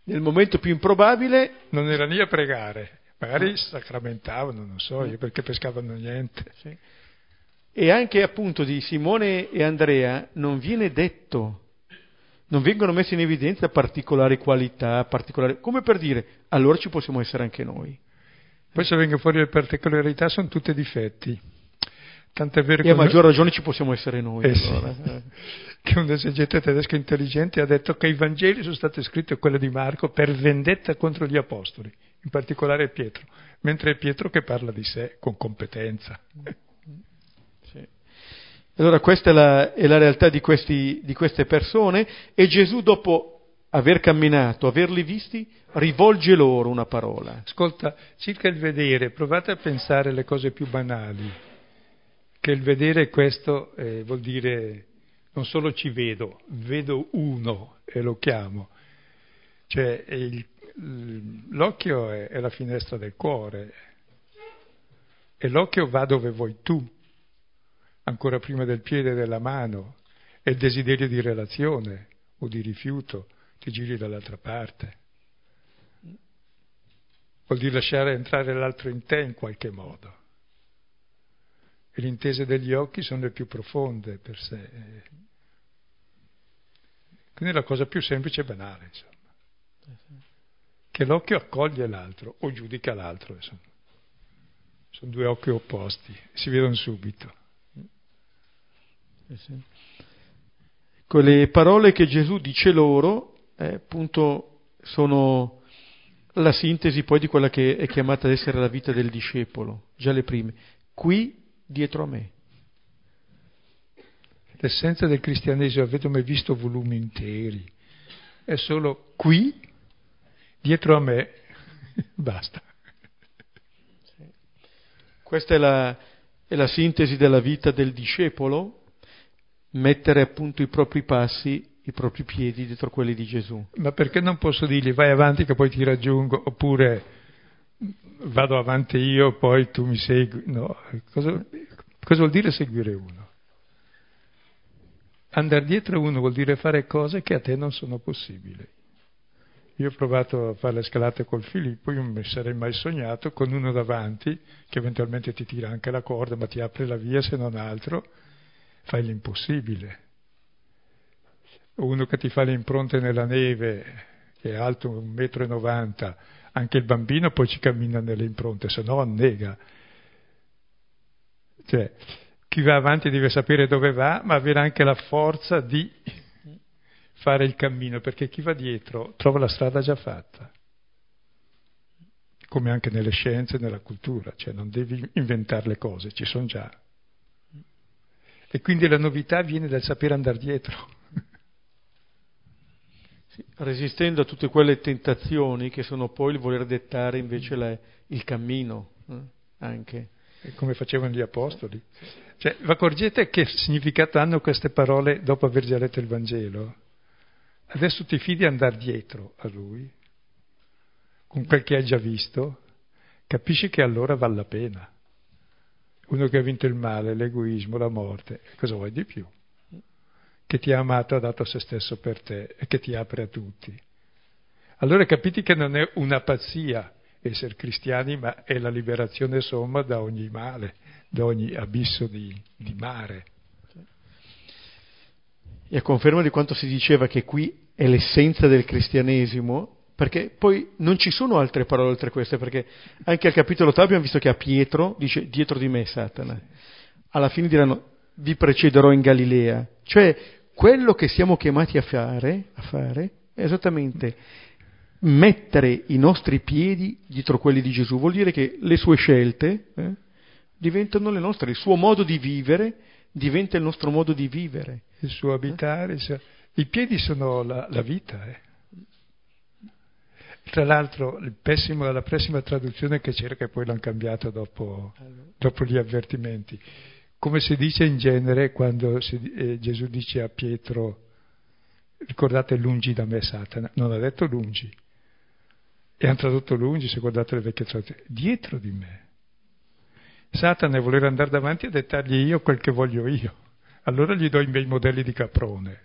nel momento più improbabile... Non era lì a pregare, magari sacramentavano, non so io, perché pescavano niente. Sì. E anche appunto di Simone e Andrea non viene detto, non vengono messe in evidenza particolari qualità, particolari, come per dire, allora ci possiamo essere anche noi. Poi se vengono fuori le particolarità sono tutti difetti. Tant'è vero e a maggior ragione ci possiamo essere noi. Eh allora. sì. Che un esegeta tedesco intelligente ha detto che i Vangeli sono stati scritti, quello di Marco, per vendetta contro gli apostoli, in particolare Pietro, mentre è Pietro che parla di sé con competenza. Sì. Allora questa è la, è la realtà di, questi, di queste persone e Gesù dopo aver camminato, averli visti, rivolge loro una parola. Ascolta, circa il vedere, provate a pensare alle cose più banali, che il vedere questo eh, vuol dire non solo ci vedo, vedo uno e lo chiamo. Cioè il, l'occhio è, è la finestra del cuore e l'occhio va dove vuoi tu, ancora prima del piede e della mano, è il desiderio di relazione o di rifiuto, ti giri dall'altra parte. Vuol dire lasciare entrare l'altro in te in qualche modo. E le intese degli occhi sono le più profonde per sé. Quindi è la cosa più semplice e banale, insomma. Che l'occhio accoglie l'altro o giudica l'altro, insomma. Sono due occhi opposti, si vedono subito. Ecco, le parole che Gesù dice loro, eh, appunto, sono la sintesi poi di quella che è chiamata ad essere la vita del discepolo, già le prime. Qui dietro a me. L'essenza del cristianesimo, avete mai visto volumi interi? È solo qui, dietro a me, basta. Questa è la, è la sintesi della vita del discepolo, mettere appunto i propri passi i propri piedi dietro quelli di Gesù. Ma perché non posso dirgli vai avanti che poi ti raggiungo, oppure vado avanti io, poi tu mi segui? No, cosa, cosa vuol dire seguire uno? Andare dietro uno vuol dire fare cose che a te non sono possibili. Io ho provato a fare le scalate col Filippo, io non mi sarei mai sognato con uno davanti che eventualmente ti tira anche la corda, ma ti apre la via se non altro, fai l'impossibile uno che ti fa le impronte nella neve, che è alto un metro e novanta, anche il bambino poi ci cammina nelle impronte, se no annega. Cioè, chi va avanti deve sapere dove va, ma avere anche la forza di fare il cammino, perché chi va dietro trova la strada già fatta, come anche nelle scienze, nella cultura, cioè non devi inventare le cose, ci sono già. E quindi la novità viene dal sapere andare dietro. Sì, resistendo a tutte quelle tentazioni che sono poi il voler dettare invece la, il cammino eh, anche. E come facevano gli apostoli. Cioè, vi accorgete che significato hanno queste parole dopo aver già letto il Vangelo? Adesso ti fidi andare dietro a lui, con quel che hai già visto, capisci che allora vale la pena. Uno che ha vinto il male, l'egoismo, la morte, cosa vuoi di più? che ti ha amato, ha dato se stesso per te e che ti apre a tutti. Allora capiti che non è una pazzia essere cristiani, ma è la liberazione somma da ogni male, da ogni abisso di, di mare. E a conferma di quanto si diceva che qui è l'essenza del cristianesimo, perché poi non ci sono altre parole oltre queste, perché anche al capitolo 3 abbiamo visto che a Pietro dice dietro di me Satana. Alla fine diranno vi precederò in Galilea. Cioè quello che siamo chiamati a fare, a fare è esattamente mettere i nostri piedi dietro quelli di Gesù, vuol dire che le sue scelte eh, diventano le nostre, il suo modo di vivere diventa il nostro modo di vivere. Il suo abitare, eh? I piedi sono la, la vita. Eh. Tra l'altro, pessimo, la pessima traduzione che c'era, che poi l'hanno cambiato dopo, dopo gli avvertimenti, come si dice in genere quando si, eh, Gesù dice a Pietro, ricordate lungi da me Satana, non ha detto lungi, e hanno tradotto lungi, se guardate le vecchie traduzioni, dietro di me. Satana è voler andare davanti a dettargli io quel che voglio io, allora gli do i miei modelli di caprone.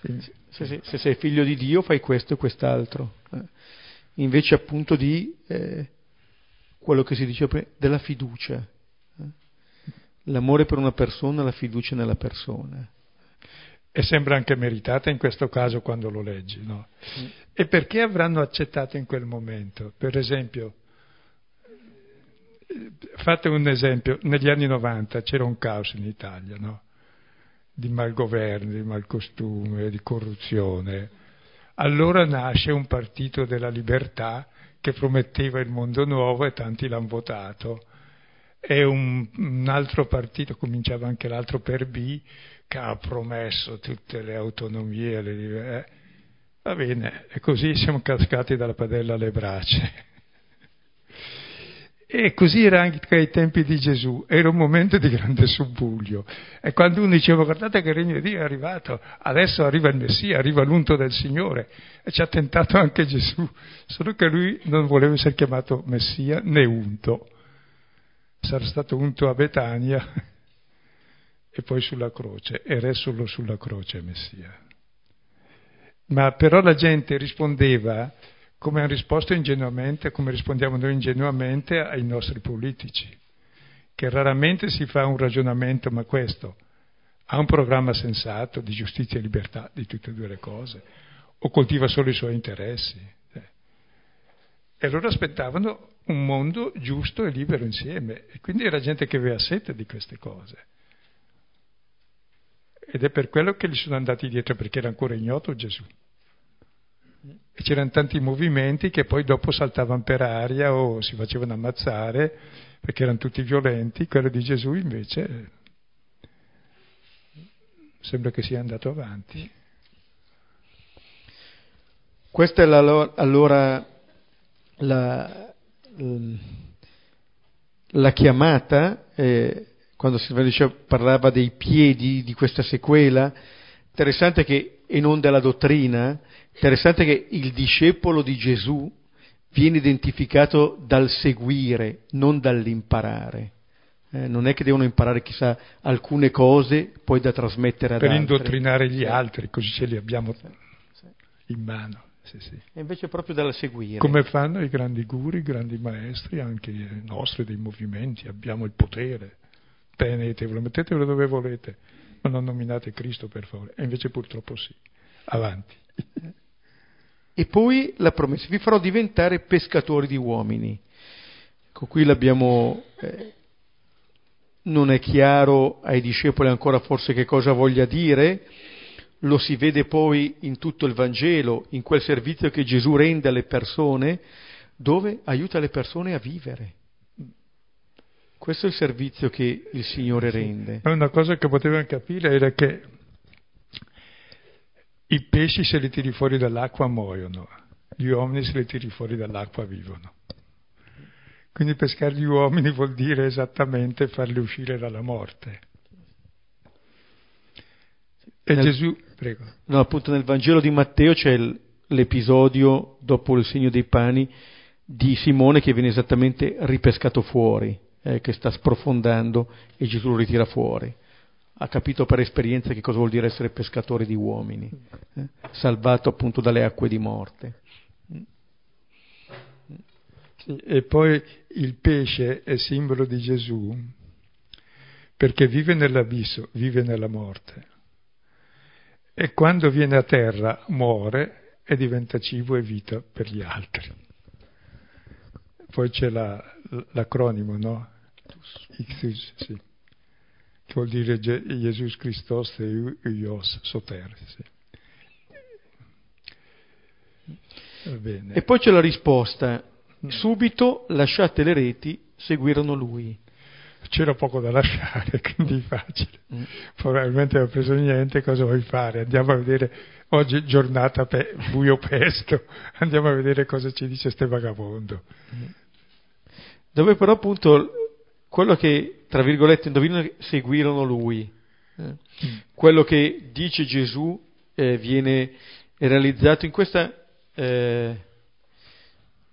Quindi, se, se, se, sei figlio di Dio fai questo e quest'altro, eh. invece appunto di eh, quello che si dice della fiducia l'amore per una persona, la fiducia nella persona. E sembra anche meritata in questo caso quando lo leggi, no? Mm. E perché avranno accettato in quel momento? Per esempio, fate un esempio, negli anni 90 c'era un caos in Italia, no? Di malgoverno, di malcostume, di corruzione. Allora nasce un partito della libertà che prometteva il mondo nuovo e tanti l'hanno votato e un, un, altro partito, cominciava anche l'altro per B, che ha promesso tutte le autonomie. Le, eh, va bene, e così siamo cascati dalla padella alle braccia. E così era anche ai tempi di Gesù, era un momento di grande subbuglio. E quando uno diceva guardate che il regno di Dio è arrivato, adesso arriva il Messia, arriva l'unto del Signore, e ci ha tentato anche Gesù, solo che lui non voleva essere chiamato Messia né unto sarà stato unto a Betania e poi sulla croce, e re solo sulla croce Messia. Ma però la gente rispondeva come hanno risposto ingenuamente, come rispondiamo noi ingenuamente ai nostri politici, che raramente si fa un ragionamento, ma questo ha un programma sensato di giustizia e libertà, di tutte e due le cose, o coltiva solo i suoi interessi. E loro aspettavano un mondo giusto e libero insieme, e quindi era gente che aveva sete di queste cose. Ed è per quello che gli sono andati dietro, perché era ancora ignoto Gesù. E c'erano tanti movimenti che poi dopo saltavano per aria o si facevano ammazzare perché erano tutti violenti. Quello di Gesù invece sembra che sia andato avanti. Questa è la, allora la, la chiamata eh, quando Silvano diceva, parlava dei piedi di questa sequela, interessante che, e non della dottrina, interessante che il discepolo di Gesù viene identificato dal seguire, non dall'imparare. Eh, non è che devono imparare chissà alcune cose poi da trasmettere ad per altri. Per indottrinare gli altri, così ce li abbiamo sì, sì. in mano. Sì, e invece proprio dal seguire. Come fanno i grandi guri, i grandi maestri, anche i nostri dei movimenti, abbiamo il potere tenetevelo, mettetevelo dove volete, ma non nominate Cristo per favore. E invece purtroppo sì. Avanti. E poi la promessa, vi farò diventare pescatori di uomini. Ecco, qui l'abbiamo... Eh, non è chiaro ai discepoli ancora forse che cosa voglia dire, lo si vede poi in tutto il Vangelo, in quel servizio che Gesù rende alle persone, dove aiuta le persone a vivere. Questo è il servizio che il Signore rende. Una cosa che potevano capire era che i pesci se li tiri fuori dall'acqua muoiono, gli uomini se li tiri fuori dall'acqua vivono. Quindi pescare gli uomini vuol dire esattamente farli uscire dalla morte. E nel, Gesù, prego. No, appunto nel Vangelo di Matteo c'è l'episodio, dopo il segno dei pani, di Simone che viene esattamente ripescato fuori eh, che sta sprofondando e Gesù lo ritira fuori. Ha capito per esperienza che cosa vuol dire essere pescatore di uomini, eh, salvato appunto dalle acque di morte. Sì, e poi il pesce è simbolo di Gesù perché vive nell'abisso, vive nella morte. E quando viene a terra muore e diventa cibo e vita per gli altri. Poi c'è la, l'acronimo, no? Ictus, sì. Che vuol dire Gesù Christos e Ios Soter. Sì. E poi c'è la risposta. Subito lasciate le reti, seguirono lui. C'era poco da lasciare, quindi facile. Mm. Probabilmente non ha preso niente, cosa vuoi fare? Andiamo a vedere, oggi giornata pe- buio pesto, andiamo a vedere cosa ci dice ste vagabondo. Mm dove però appunto quello che, tra virgolette, indovino, seguirono lui. Quello che dice Gesù eh, viene realizzato in questa eh,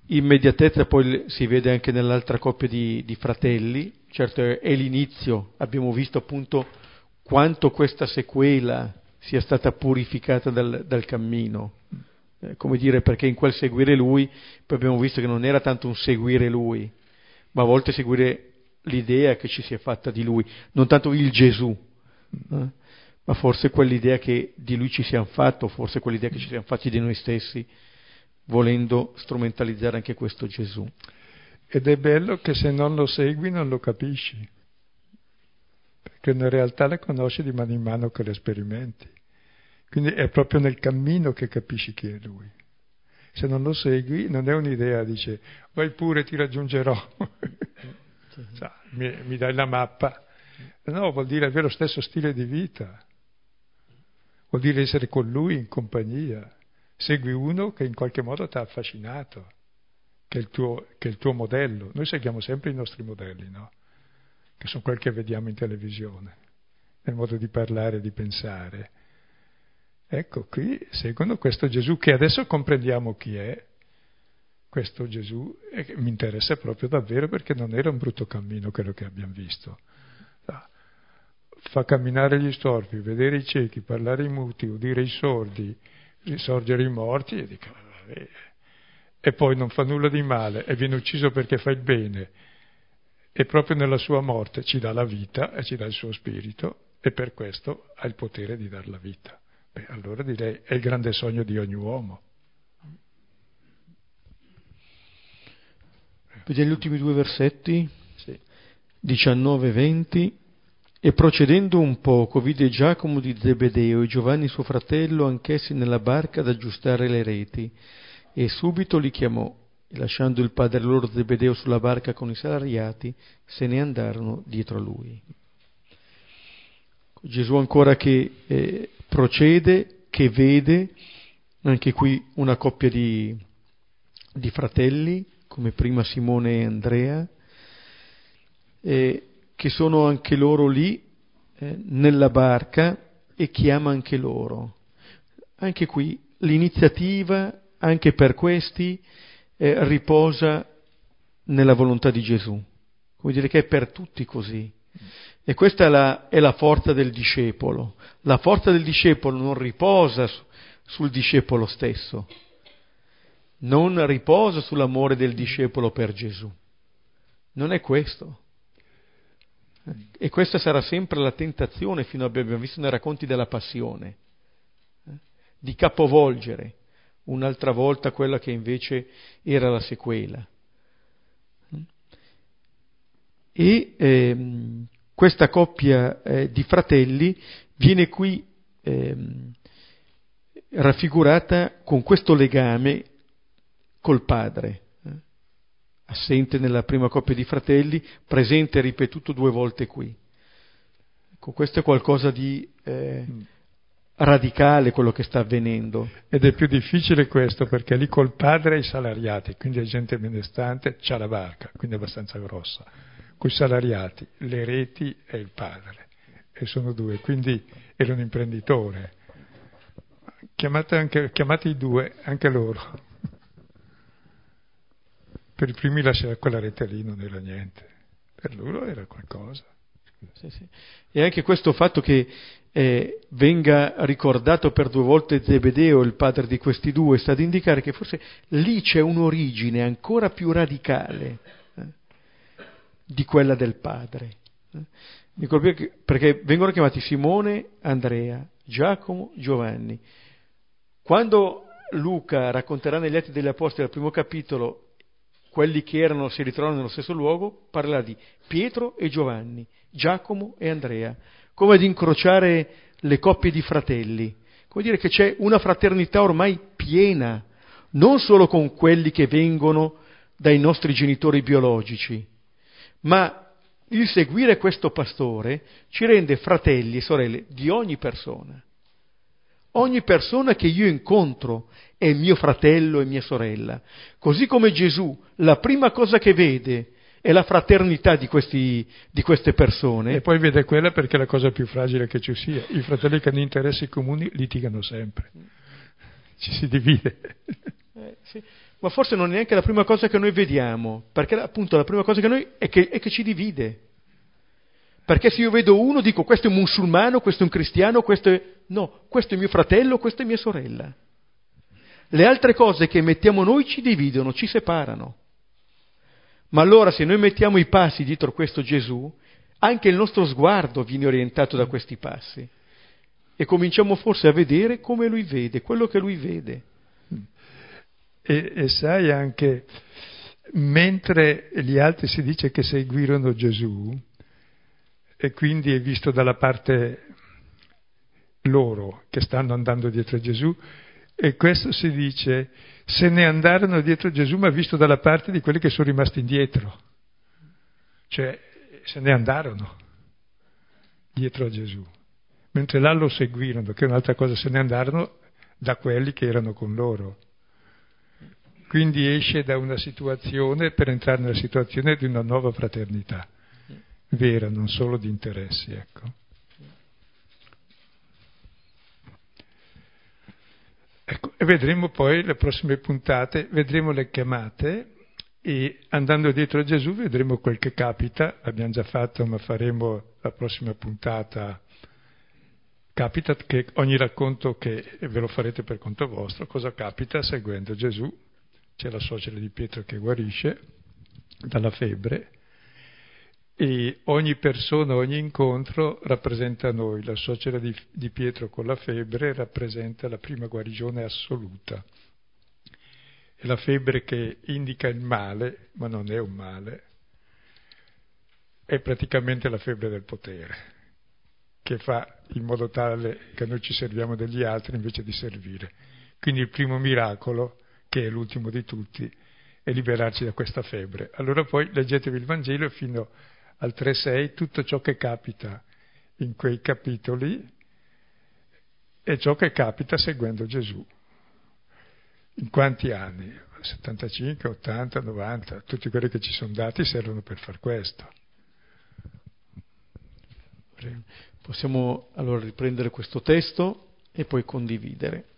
immediatezza, poi si vede anche nell'altra coppia di, di fratelli, certo è l'inizio, abbiamo visto appunto quanto questa sequela sia stata purificata dal, dal cammino. Eh, come dire, perché in quel seguire lui, poi abbiamo visto che non era tanto un seguire lui, ma a volte seguire l'idea che ci si è fatta di lui, non tanto il Gesù, eh? ma forse quell'idea che di lui ci siamo fatto, forse quell'idea che ci siamo fatti di noi stessi, volendo strumentalizzare anche questo Gesù. Ed è bello che se non lo segui non lo capisci, perché in realtà le conosci di mano in mano che le sperimenti. Quindi è proprio nel cammino che capisci chi è lui se non lo segui non è un'idea, dice vai pure ti raggiungerò, cioè, mi, mi, dai la mappa. No, vuol dire avere lo stesso stile di vita, vuol dire essere con lui in compagnia. Segui uno che in qualche modo ti ha affascinato, che è, il tuo, che è il tuo modello. Noi seguiamo sempre i nostri modelli, no? Che sono quelli che vediamo in televisione, nel modo di parlare di pensare. Ecco, qui seguono questo Gesù che adesso comprendiamo chi è, questo Gesù, e mi interessa proprio davvero perché non era un brutto cammino quello che abbiamo visto. Fa camminare gli storpi, vedere i ciechi, parlare ai muti, udire i sordi, risorgere i morti e dico, e poi non fa nulla di male e viene ucciso perché fa il bene e proprio nella sua morte ci dà la vita e ci dà il suo spirito e per questo ha il potere di dar la vita. Beh, allora direi è il grande sogno di ogni uomo. Vediamo gli ultimi due versetti, sì. 19 e 20. E procedendo un poco vide Giacomo di Zebedeo e Giovanni suo fratello anch'essi nella barca ad aggiustare le reti e subito li chiamò e lasciando il padre loro Zebedeo sulla barca con i salariati se ne andarono dietro a lui. Gesù ancora che eh, procede, che vede, anche qui una coppia di, di fratelli, come prima Simone e Andrea, eh, che sono anche loro lì eh, nella barca e chiama anche loro. Anche qui l'iniziativa, anche per questi, eh, riposa nella volontà di Gesù. Come dire che è per tutti così. E questa è la, è la forza del discepolo. La forza del discepolo non riposa su, sul discepolo stesso, non riposa sull'amore del discepolo per Gesù. Non è questo. E questa sarà sempre la tentazione, fino a abbiamo visto nei racconti della passione, eh? di capovolgere un'altra volta quella che invece era la sequela. E ehm, questa coppia eh, di fratelli viene qui ehm, raffigurata con questo legame col padre assente nella prima coppia di fratelli, presente e ripetuto due volte qui. Ecco, questo è qualcosa di eh, radicale quello che sta avvenendo. Ed è più difficile questo perché lì col padre hai i salariati, quindi è gente benestante, c'ha la barca, quindi è abbastanza grossa. Con i salariati, le reti e il padre, e sono due, quindi era un imprenditore. Chiamate, anche, chiamate i due, anche loro per i primi lasciare quella rete lì non era niente, per loro era qualcosa. Sì, sì. E anche questo fatto che eh, venga ricordato per due volte Zebedeo, il padre di questi due, sta ad indicare che forse lì c'è un'origine ancora più radicale eh, di quella del padre. Eh. Perché vengono chiamati Simone, Andrea, Giacomo, Giovanni. Quando Luca racconterà negli Atti degli Apostoli al primo capitolo quelli che erano, si ritrovano nello stesso luogo, parla di Pietro e Giovanni, Giacomo e Andrea, come ad incrociare le coppie di fratelli, come dire che c'è una fraternità ormai piena, non solo con quelli che vengono dai nostri genitori biologici, ma il seguire questo pastore ci rende fratelli e sorelle di ogni persona. Ogni persona che io incontro è mio fratello e mia sorella. Così come Gesù, la prima cosa che vede è la fraternità di, questi, di, queste persone. E poi vede quella perché è la cosa più fragile che ci sia. I fratelli che hanno interessi comuni litigano sempre. Ci si divide. Eh, sì. Ma forse non è neanche la prima cosa che noi vediamo, perché appunto la prima cosa che noi è che, è che ci divide. Perché se io vedo uno dico questo è un musulmano, questo è un cristiano, questo è... No, questo è mio fratello, questa è mia sorella. Le altre cose che mettiamo noi ci dividono, ci separano. Ma allora se noi mettiamo i passi dietro questo Gesù, anche il nostro sguardo viene orientato da questi passi e cominciamo forse a vedere come lui vede, quello che lui vede. E, e sai anche, mentre gli altri si dice che seguirono Gesù, e quindi è visto dalla parte loro che stanno andando dietro Gesù, e questo si dice, se ne andarono dietro Gesù, ma visto dalla parte di quelli che sono rimasti indietro. Cioè, se ne andarono dietro a Gesù. Mentre là lo seguirono, che è un'altra cosa, se ne andarono da quelli che erano con loro. Quindi esce da una situazione per entrare nella situazione di una nuova fraternità, vera, non solo di interessi, ecco. Ecco, e vedremo poi le prossime puntate, vedremo le chiamate e andando dietro a Gesù vedremo quel che capita, l'abbiamo già fatto ma faremo la prossima puntata capita che ogni racconto che ve lo farete per conto vostro, cosa capita seguendo Gesù? C'è la suocera di Pietro che guarisce dalla febbre e ogni persona, ogni incontro rappresenta noi. La suocera di, di Pietro con la febbre rappresenta la prima guarigione assoluta. È la febbre che indica il male, ma non è un male, è praticamente la febbre del potere, che fa in modo tale che noi ci serviamo degli altri invece di servire. Quindi il primo miracolo, che è l'ultimo di tutti, è liberarci da questa febbre. Allora poi leggetevi il Vangelo fino al 3.6, tutto ciò che capita in quei capitoli è ciò che capita seguendo Gesù. In quanti anni? 75, 80, 90, tutti quelli che ci sono dati servono per far questo. Possiamo allora riprendere questo testo e poi condividere.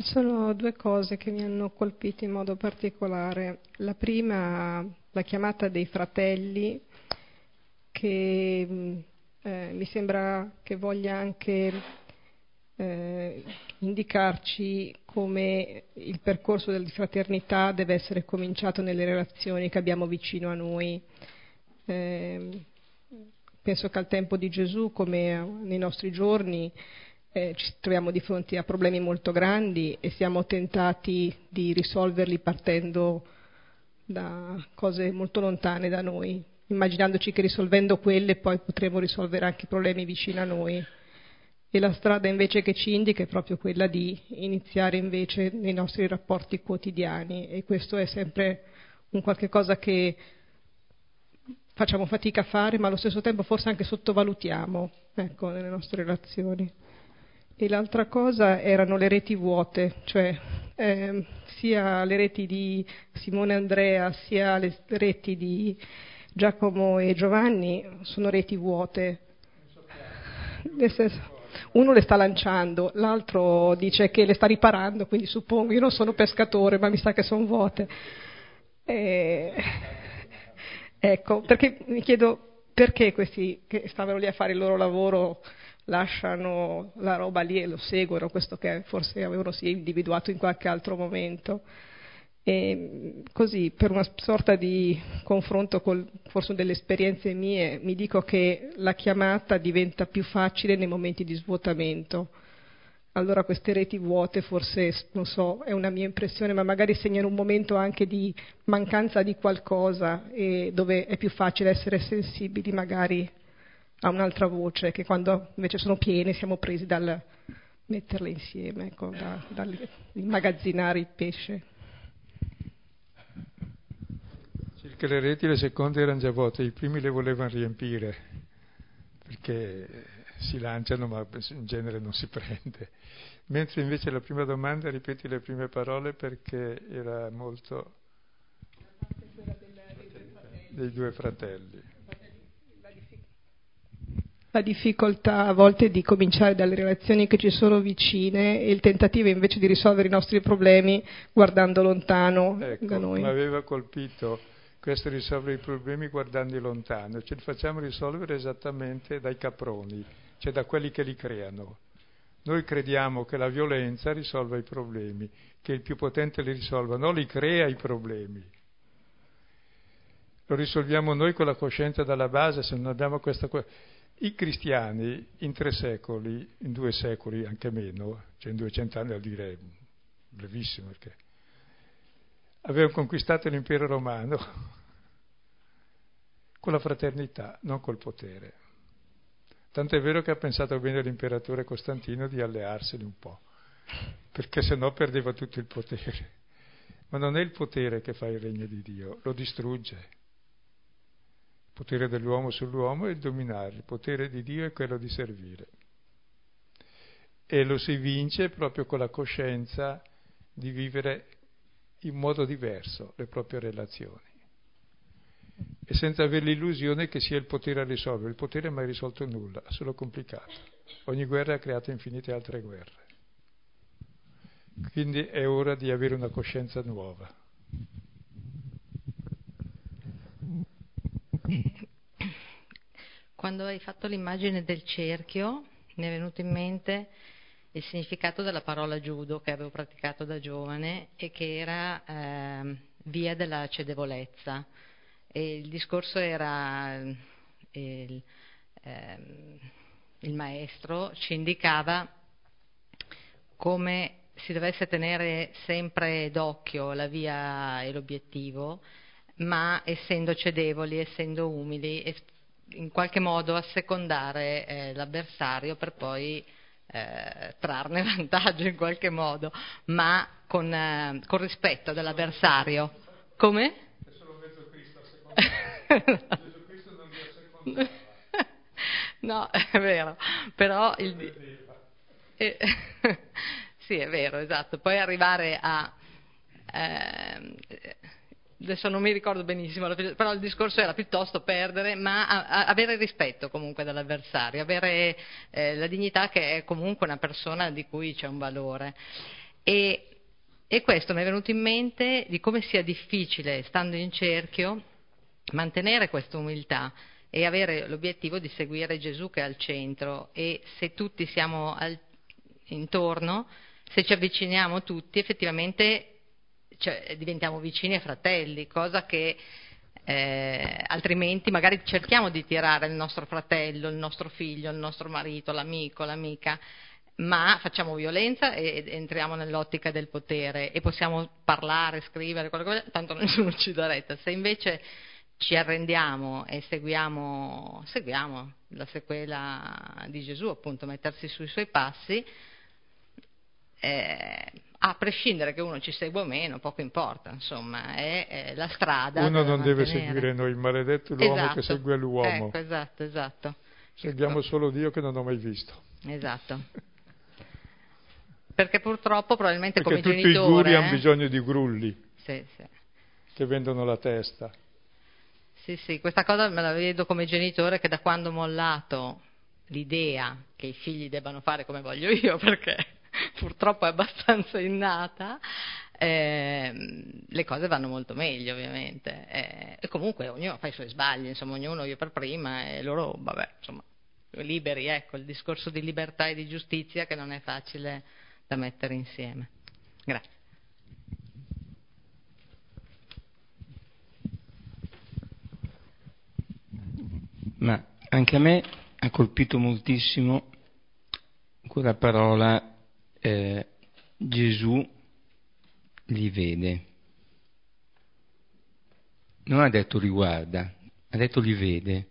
Sono due cose che mi hanno colpito in modo particolare. La prima, la chiamata dei fratelli, che eh, mi sembra che voglia anche eh, indicarci come il percorso della fraternità deve essere cominciato nelle relazioni che abbiamo vicino a noi. Eh, penso che al tempo di Gesù, come nei nostri giorni, eh, ci troviamo di fronte a problemi molto grandi e siamo tentati di risolverli partendo da cose molto lontane da noi, immaginandoci che risolvendo quelle poi potremo risolvere anche i problemi vicino a noi. E la strada invece che ci indica è proprio quella di iniziare invece nei nostri rapporti quotidiani e questo è sempre un qualche cosa che facciamo fatica a fare, ma allo stesso tempo forse anche sottovalutiamo ecco, nelle nostre relazioni. E l'altra cosa erano le reti vuote, cioè eh, sia le reti di Simone Andrea sia le reti di Giacomo e Giovanni sono reti vuote. Uno le sta lanciando, l'altro dice che le sta riparando, quindi suppongo, io non sono pescatore, ma mi sa che sono vuote. E... Ecco, perché mi chiedo perché questi che stavano lì a fare il loro lavoro lasciano la roba lì e lo seguono, questo che forse avevano sì individuato in qualche altro momento. E così, per una sorta di confronto con forse delle esperienze mie, mi dico che la chiamata diventa più facile nei momenti di svuotamento. Allora queste reti vuote forse, non so, è una mia impressione, ma magari segnano un momento anche di mancanza di qualcosa e dove è più facile essere sensibili magari ha un'altra voce che quando invece sono piene siamo presi dal metterle insieme, ecco, da, dall'immagazzinare il pesce. Circa le reti le seconde erano già vuote, i primi le volevano riempire perché si lanciano ma in genere non si prende. Mentre invece la prima domanda, ripeti le prime parole perché era molto dei due fratelli la difficoltà a volte di cominciare dalle relazioni che ci sono vicine e il tentativo invece di risolvere i nostri problemi guardando lontano ecco, da noi. Mi aveva colpito questo risolvere i problemi guardando lontano, ce li facciamo risolvere esattamente dai caproni, cioè da quelli che li creano. Noi crediamo che la violenza risolva i problemi, che il più potente li risolva, non li crea i problemi. Lo risolviamo noi con la coscienza dalla base, se non abbiamo questa cosa i cristiani in tre secoli, in due secoli anche meno, cioè in 200 anni a dire brevissimo perché avevano conquistato l'impero romano con la fraternità, non col potere. Tant'è vero che ha pensato bene l'imperatore Costantino di allearsene un po', perché sennò perdeva tutto il potere. Ma non è il potere che fa il regno di Dio, lo distrugge. Il potere dell'uomo sull'uomo è il dominare, il potere di Dio è quello di servire. E lo si vince proprio con la coscienza di vivere in modo diverso le proprie relazioni e senza avere l'illusione che sia il potere a risolvere. Il potere mai risolto nulla, ha solo complicato. Ogni guerra ha creato infinite altre guerre. Quindi è ora di avere una coscienza nuova. Quando hai fatto l'immagine del cerchio, mi è venuto in mente il significato della parola judo che avevo praticato da giovane e che era eh, via della cedevolezza. E il discorso era il, ehm, il maestro ci indicava come si dovesse tenere sempre d'occhio la via e l'obiettivo, ma essendo cedevoli, essendo umili, in qualche modo assecondare eh, l'avversario per poi eh, trarne vantaggio in qualche modo, ma con, eh, con rispetto dell'avversario. Come? È solo mezzo Cristo Gesù Cristo non assecondava. No, è vero, però il... Eh, sì, è vero, esatto. Poi arrivare a... Eh, adesso non mi ricordo benissimo, però il discorso era piuttosto perdere, ma avere rispetto comunque dall'avversario, avere eh, la dignità che è comunque una persona di cui c'è un valore. E, e questo mi è venuto in mente di come sia difficile, stando in cerchio, mantenere questa umiltà e avere l'obiettivo di seguire Gesù che è al centro e se tutti siamo al, intorno, se ci avviciniamo tutti, effettivamente cioè, diventiamo vicini e fratelli, cosa che eh, altrimenti magari cerchiamo di tirare il nostro fratello, il nostro figlio, il nostro marito, l'amico, l'amica, ma facciamo violenza e, entriamo nell'ottica del potere e possiamo parlare, scrivere, qualcosa, tanto nessuno ci dà retta. Se invece ci arrendiamo e seguiamo, seguiamo la sequela di Gesù, appunto, mettersi sui suoi passi, eh, a prescindere che uno ci segua o meno, poco importa, insomma, è, è la strada. Uno non mantenere. deve seguire noi, maledetto l'uomo esatto. che segue l'uomo. Ecco, esatto, esatto. Seguiamo solo Dio che non ho mai visto. Esatto. Perché purtroppo probabilmente Perché come tutti genitore... i guri eh? hanno bisogno di grulli sì, sì. che vendono la testa. Sì, sì, questa cosa me la vedo come genitore che da quando ho mollato l'idea che i figli debbano fare come voglio io, perché purtroppo è abbastanza innata, eh, le cose vanno molto meglio ovviamente. Eh, e comunque ognuno fa i suoi sbagli, insomma, ognuno io per prima e loro, vabbè, insomma, liberi, ecco, il discorso di libertà e di giustizia che non è facile da mettere insieme. Grazie. Ma anche a me ha colpito moltissimo quella parola eh, Gesù li vede. Non ha detto riguarda, ha detto li vede.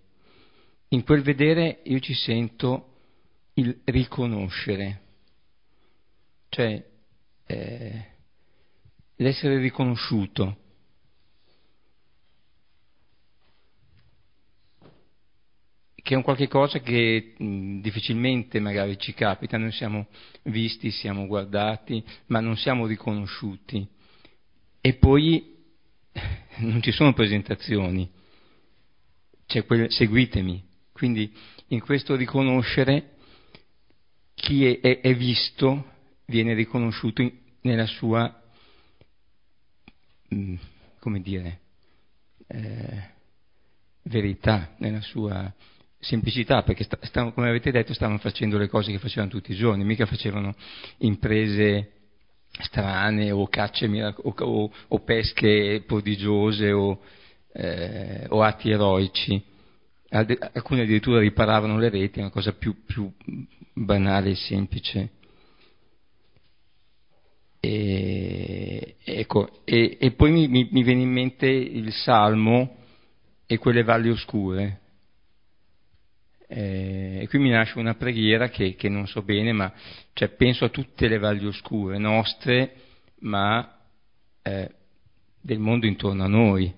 In quel vedere io ci sento il riconoscere, cioè eh, l'essere riconosciuto. Che è un qualche cosa che mh, difficilmente magari ci capita, noi siamo visti, siamo guardati, ma non siamo riconosciuti. E poi non ci sono presentazioni, c'è quel seguitemi. Quindi in questo riconoscere chi è, è, è visto viene riconosciuto in, nella sua, mh, come dire, eh, verità, nella sua semplicità, perché sta, come avete detto stavano facendo le cose che facevano tutti i giorni, mica facevano imprese strane o cacce o, o, o, pesche prodigiose o, eh, o atti eroici. Alcuni addirittura riparavano le reti, una cosa più, più banale e semplice. E, ecco, e, e poi mi, mi viene in mente il Salmo e quelle valli oscure Eh, e qui mi nasce una preghiera che, che non so bene, ma cioè, penso a tutte le valli oscure nostre, ma eh, del mondo intorno a noi,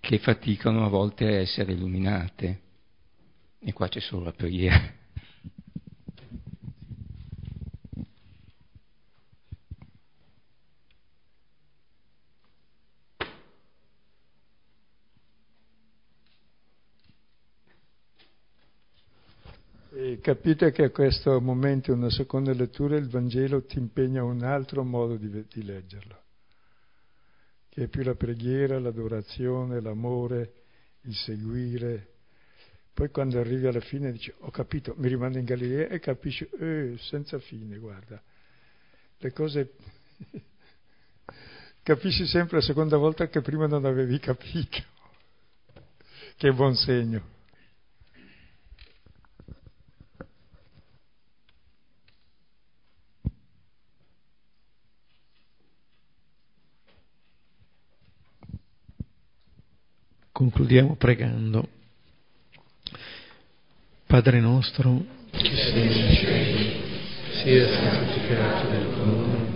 che faticano a volte a essere illuminate. E qua c'è solo la preghiera. E capite che a questo momento, una seconda lettura, il Vangelo ti impegna a un altro modo di, di leggerlo, che è più la preghiera, l'adorazione, l'amore, il seguire. Poi quando arrivi alla fine dici, ho capito, mi rimane in Galilea e capisci, eh, senza fine, guarda, le cose... capisci sempre la seconda volta che prima non avevi capito, che buon segno. Concludiamo pregando. Padre nostro, che sei nei cieli, sia santificato il tuo nome,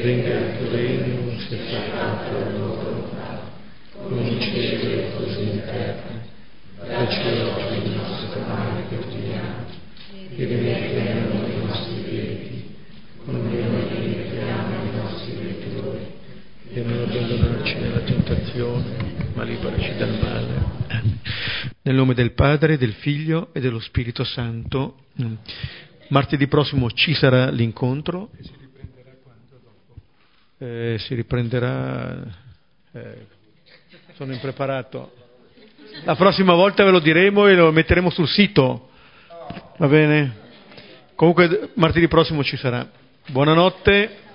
venga il tuo regno, sia fatta la tua volontà, come in cielo e così in terra. Dacci oggi il nostro pane quotidiano, e rimetti a noi i nostri debiti, come noi rimettiamo ai nostri debitori, abbandonarci nella tentazione ma liberaci dal male. Nel nome del Padre, del Figlio e dello Spirito Santo. Martedì prossimo ci sarà l'incontro. E si riprenderà quando dopo? Eh, si riprenderà. Eh, sono impreparato. La prossima volta ve lo diremo e lo metteremo sul sito. Va bene? Comunque martedì prossimo ci sarà. Buonanotte.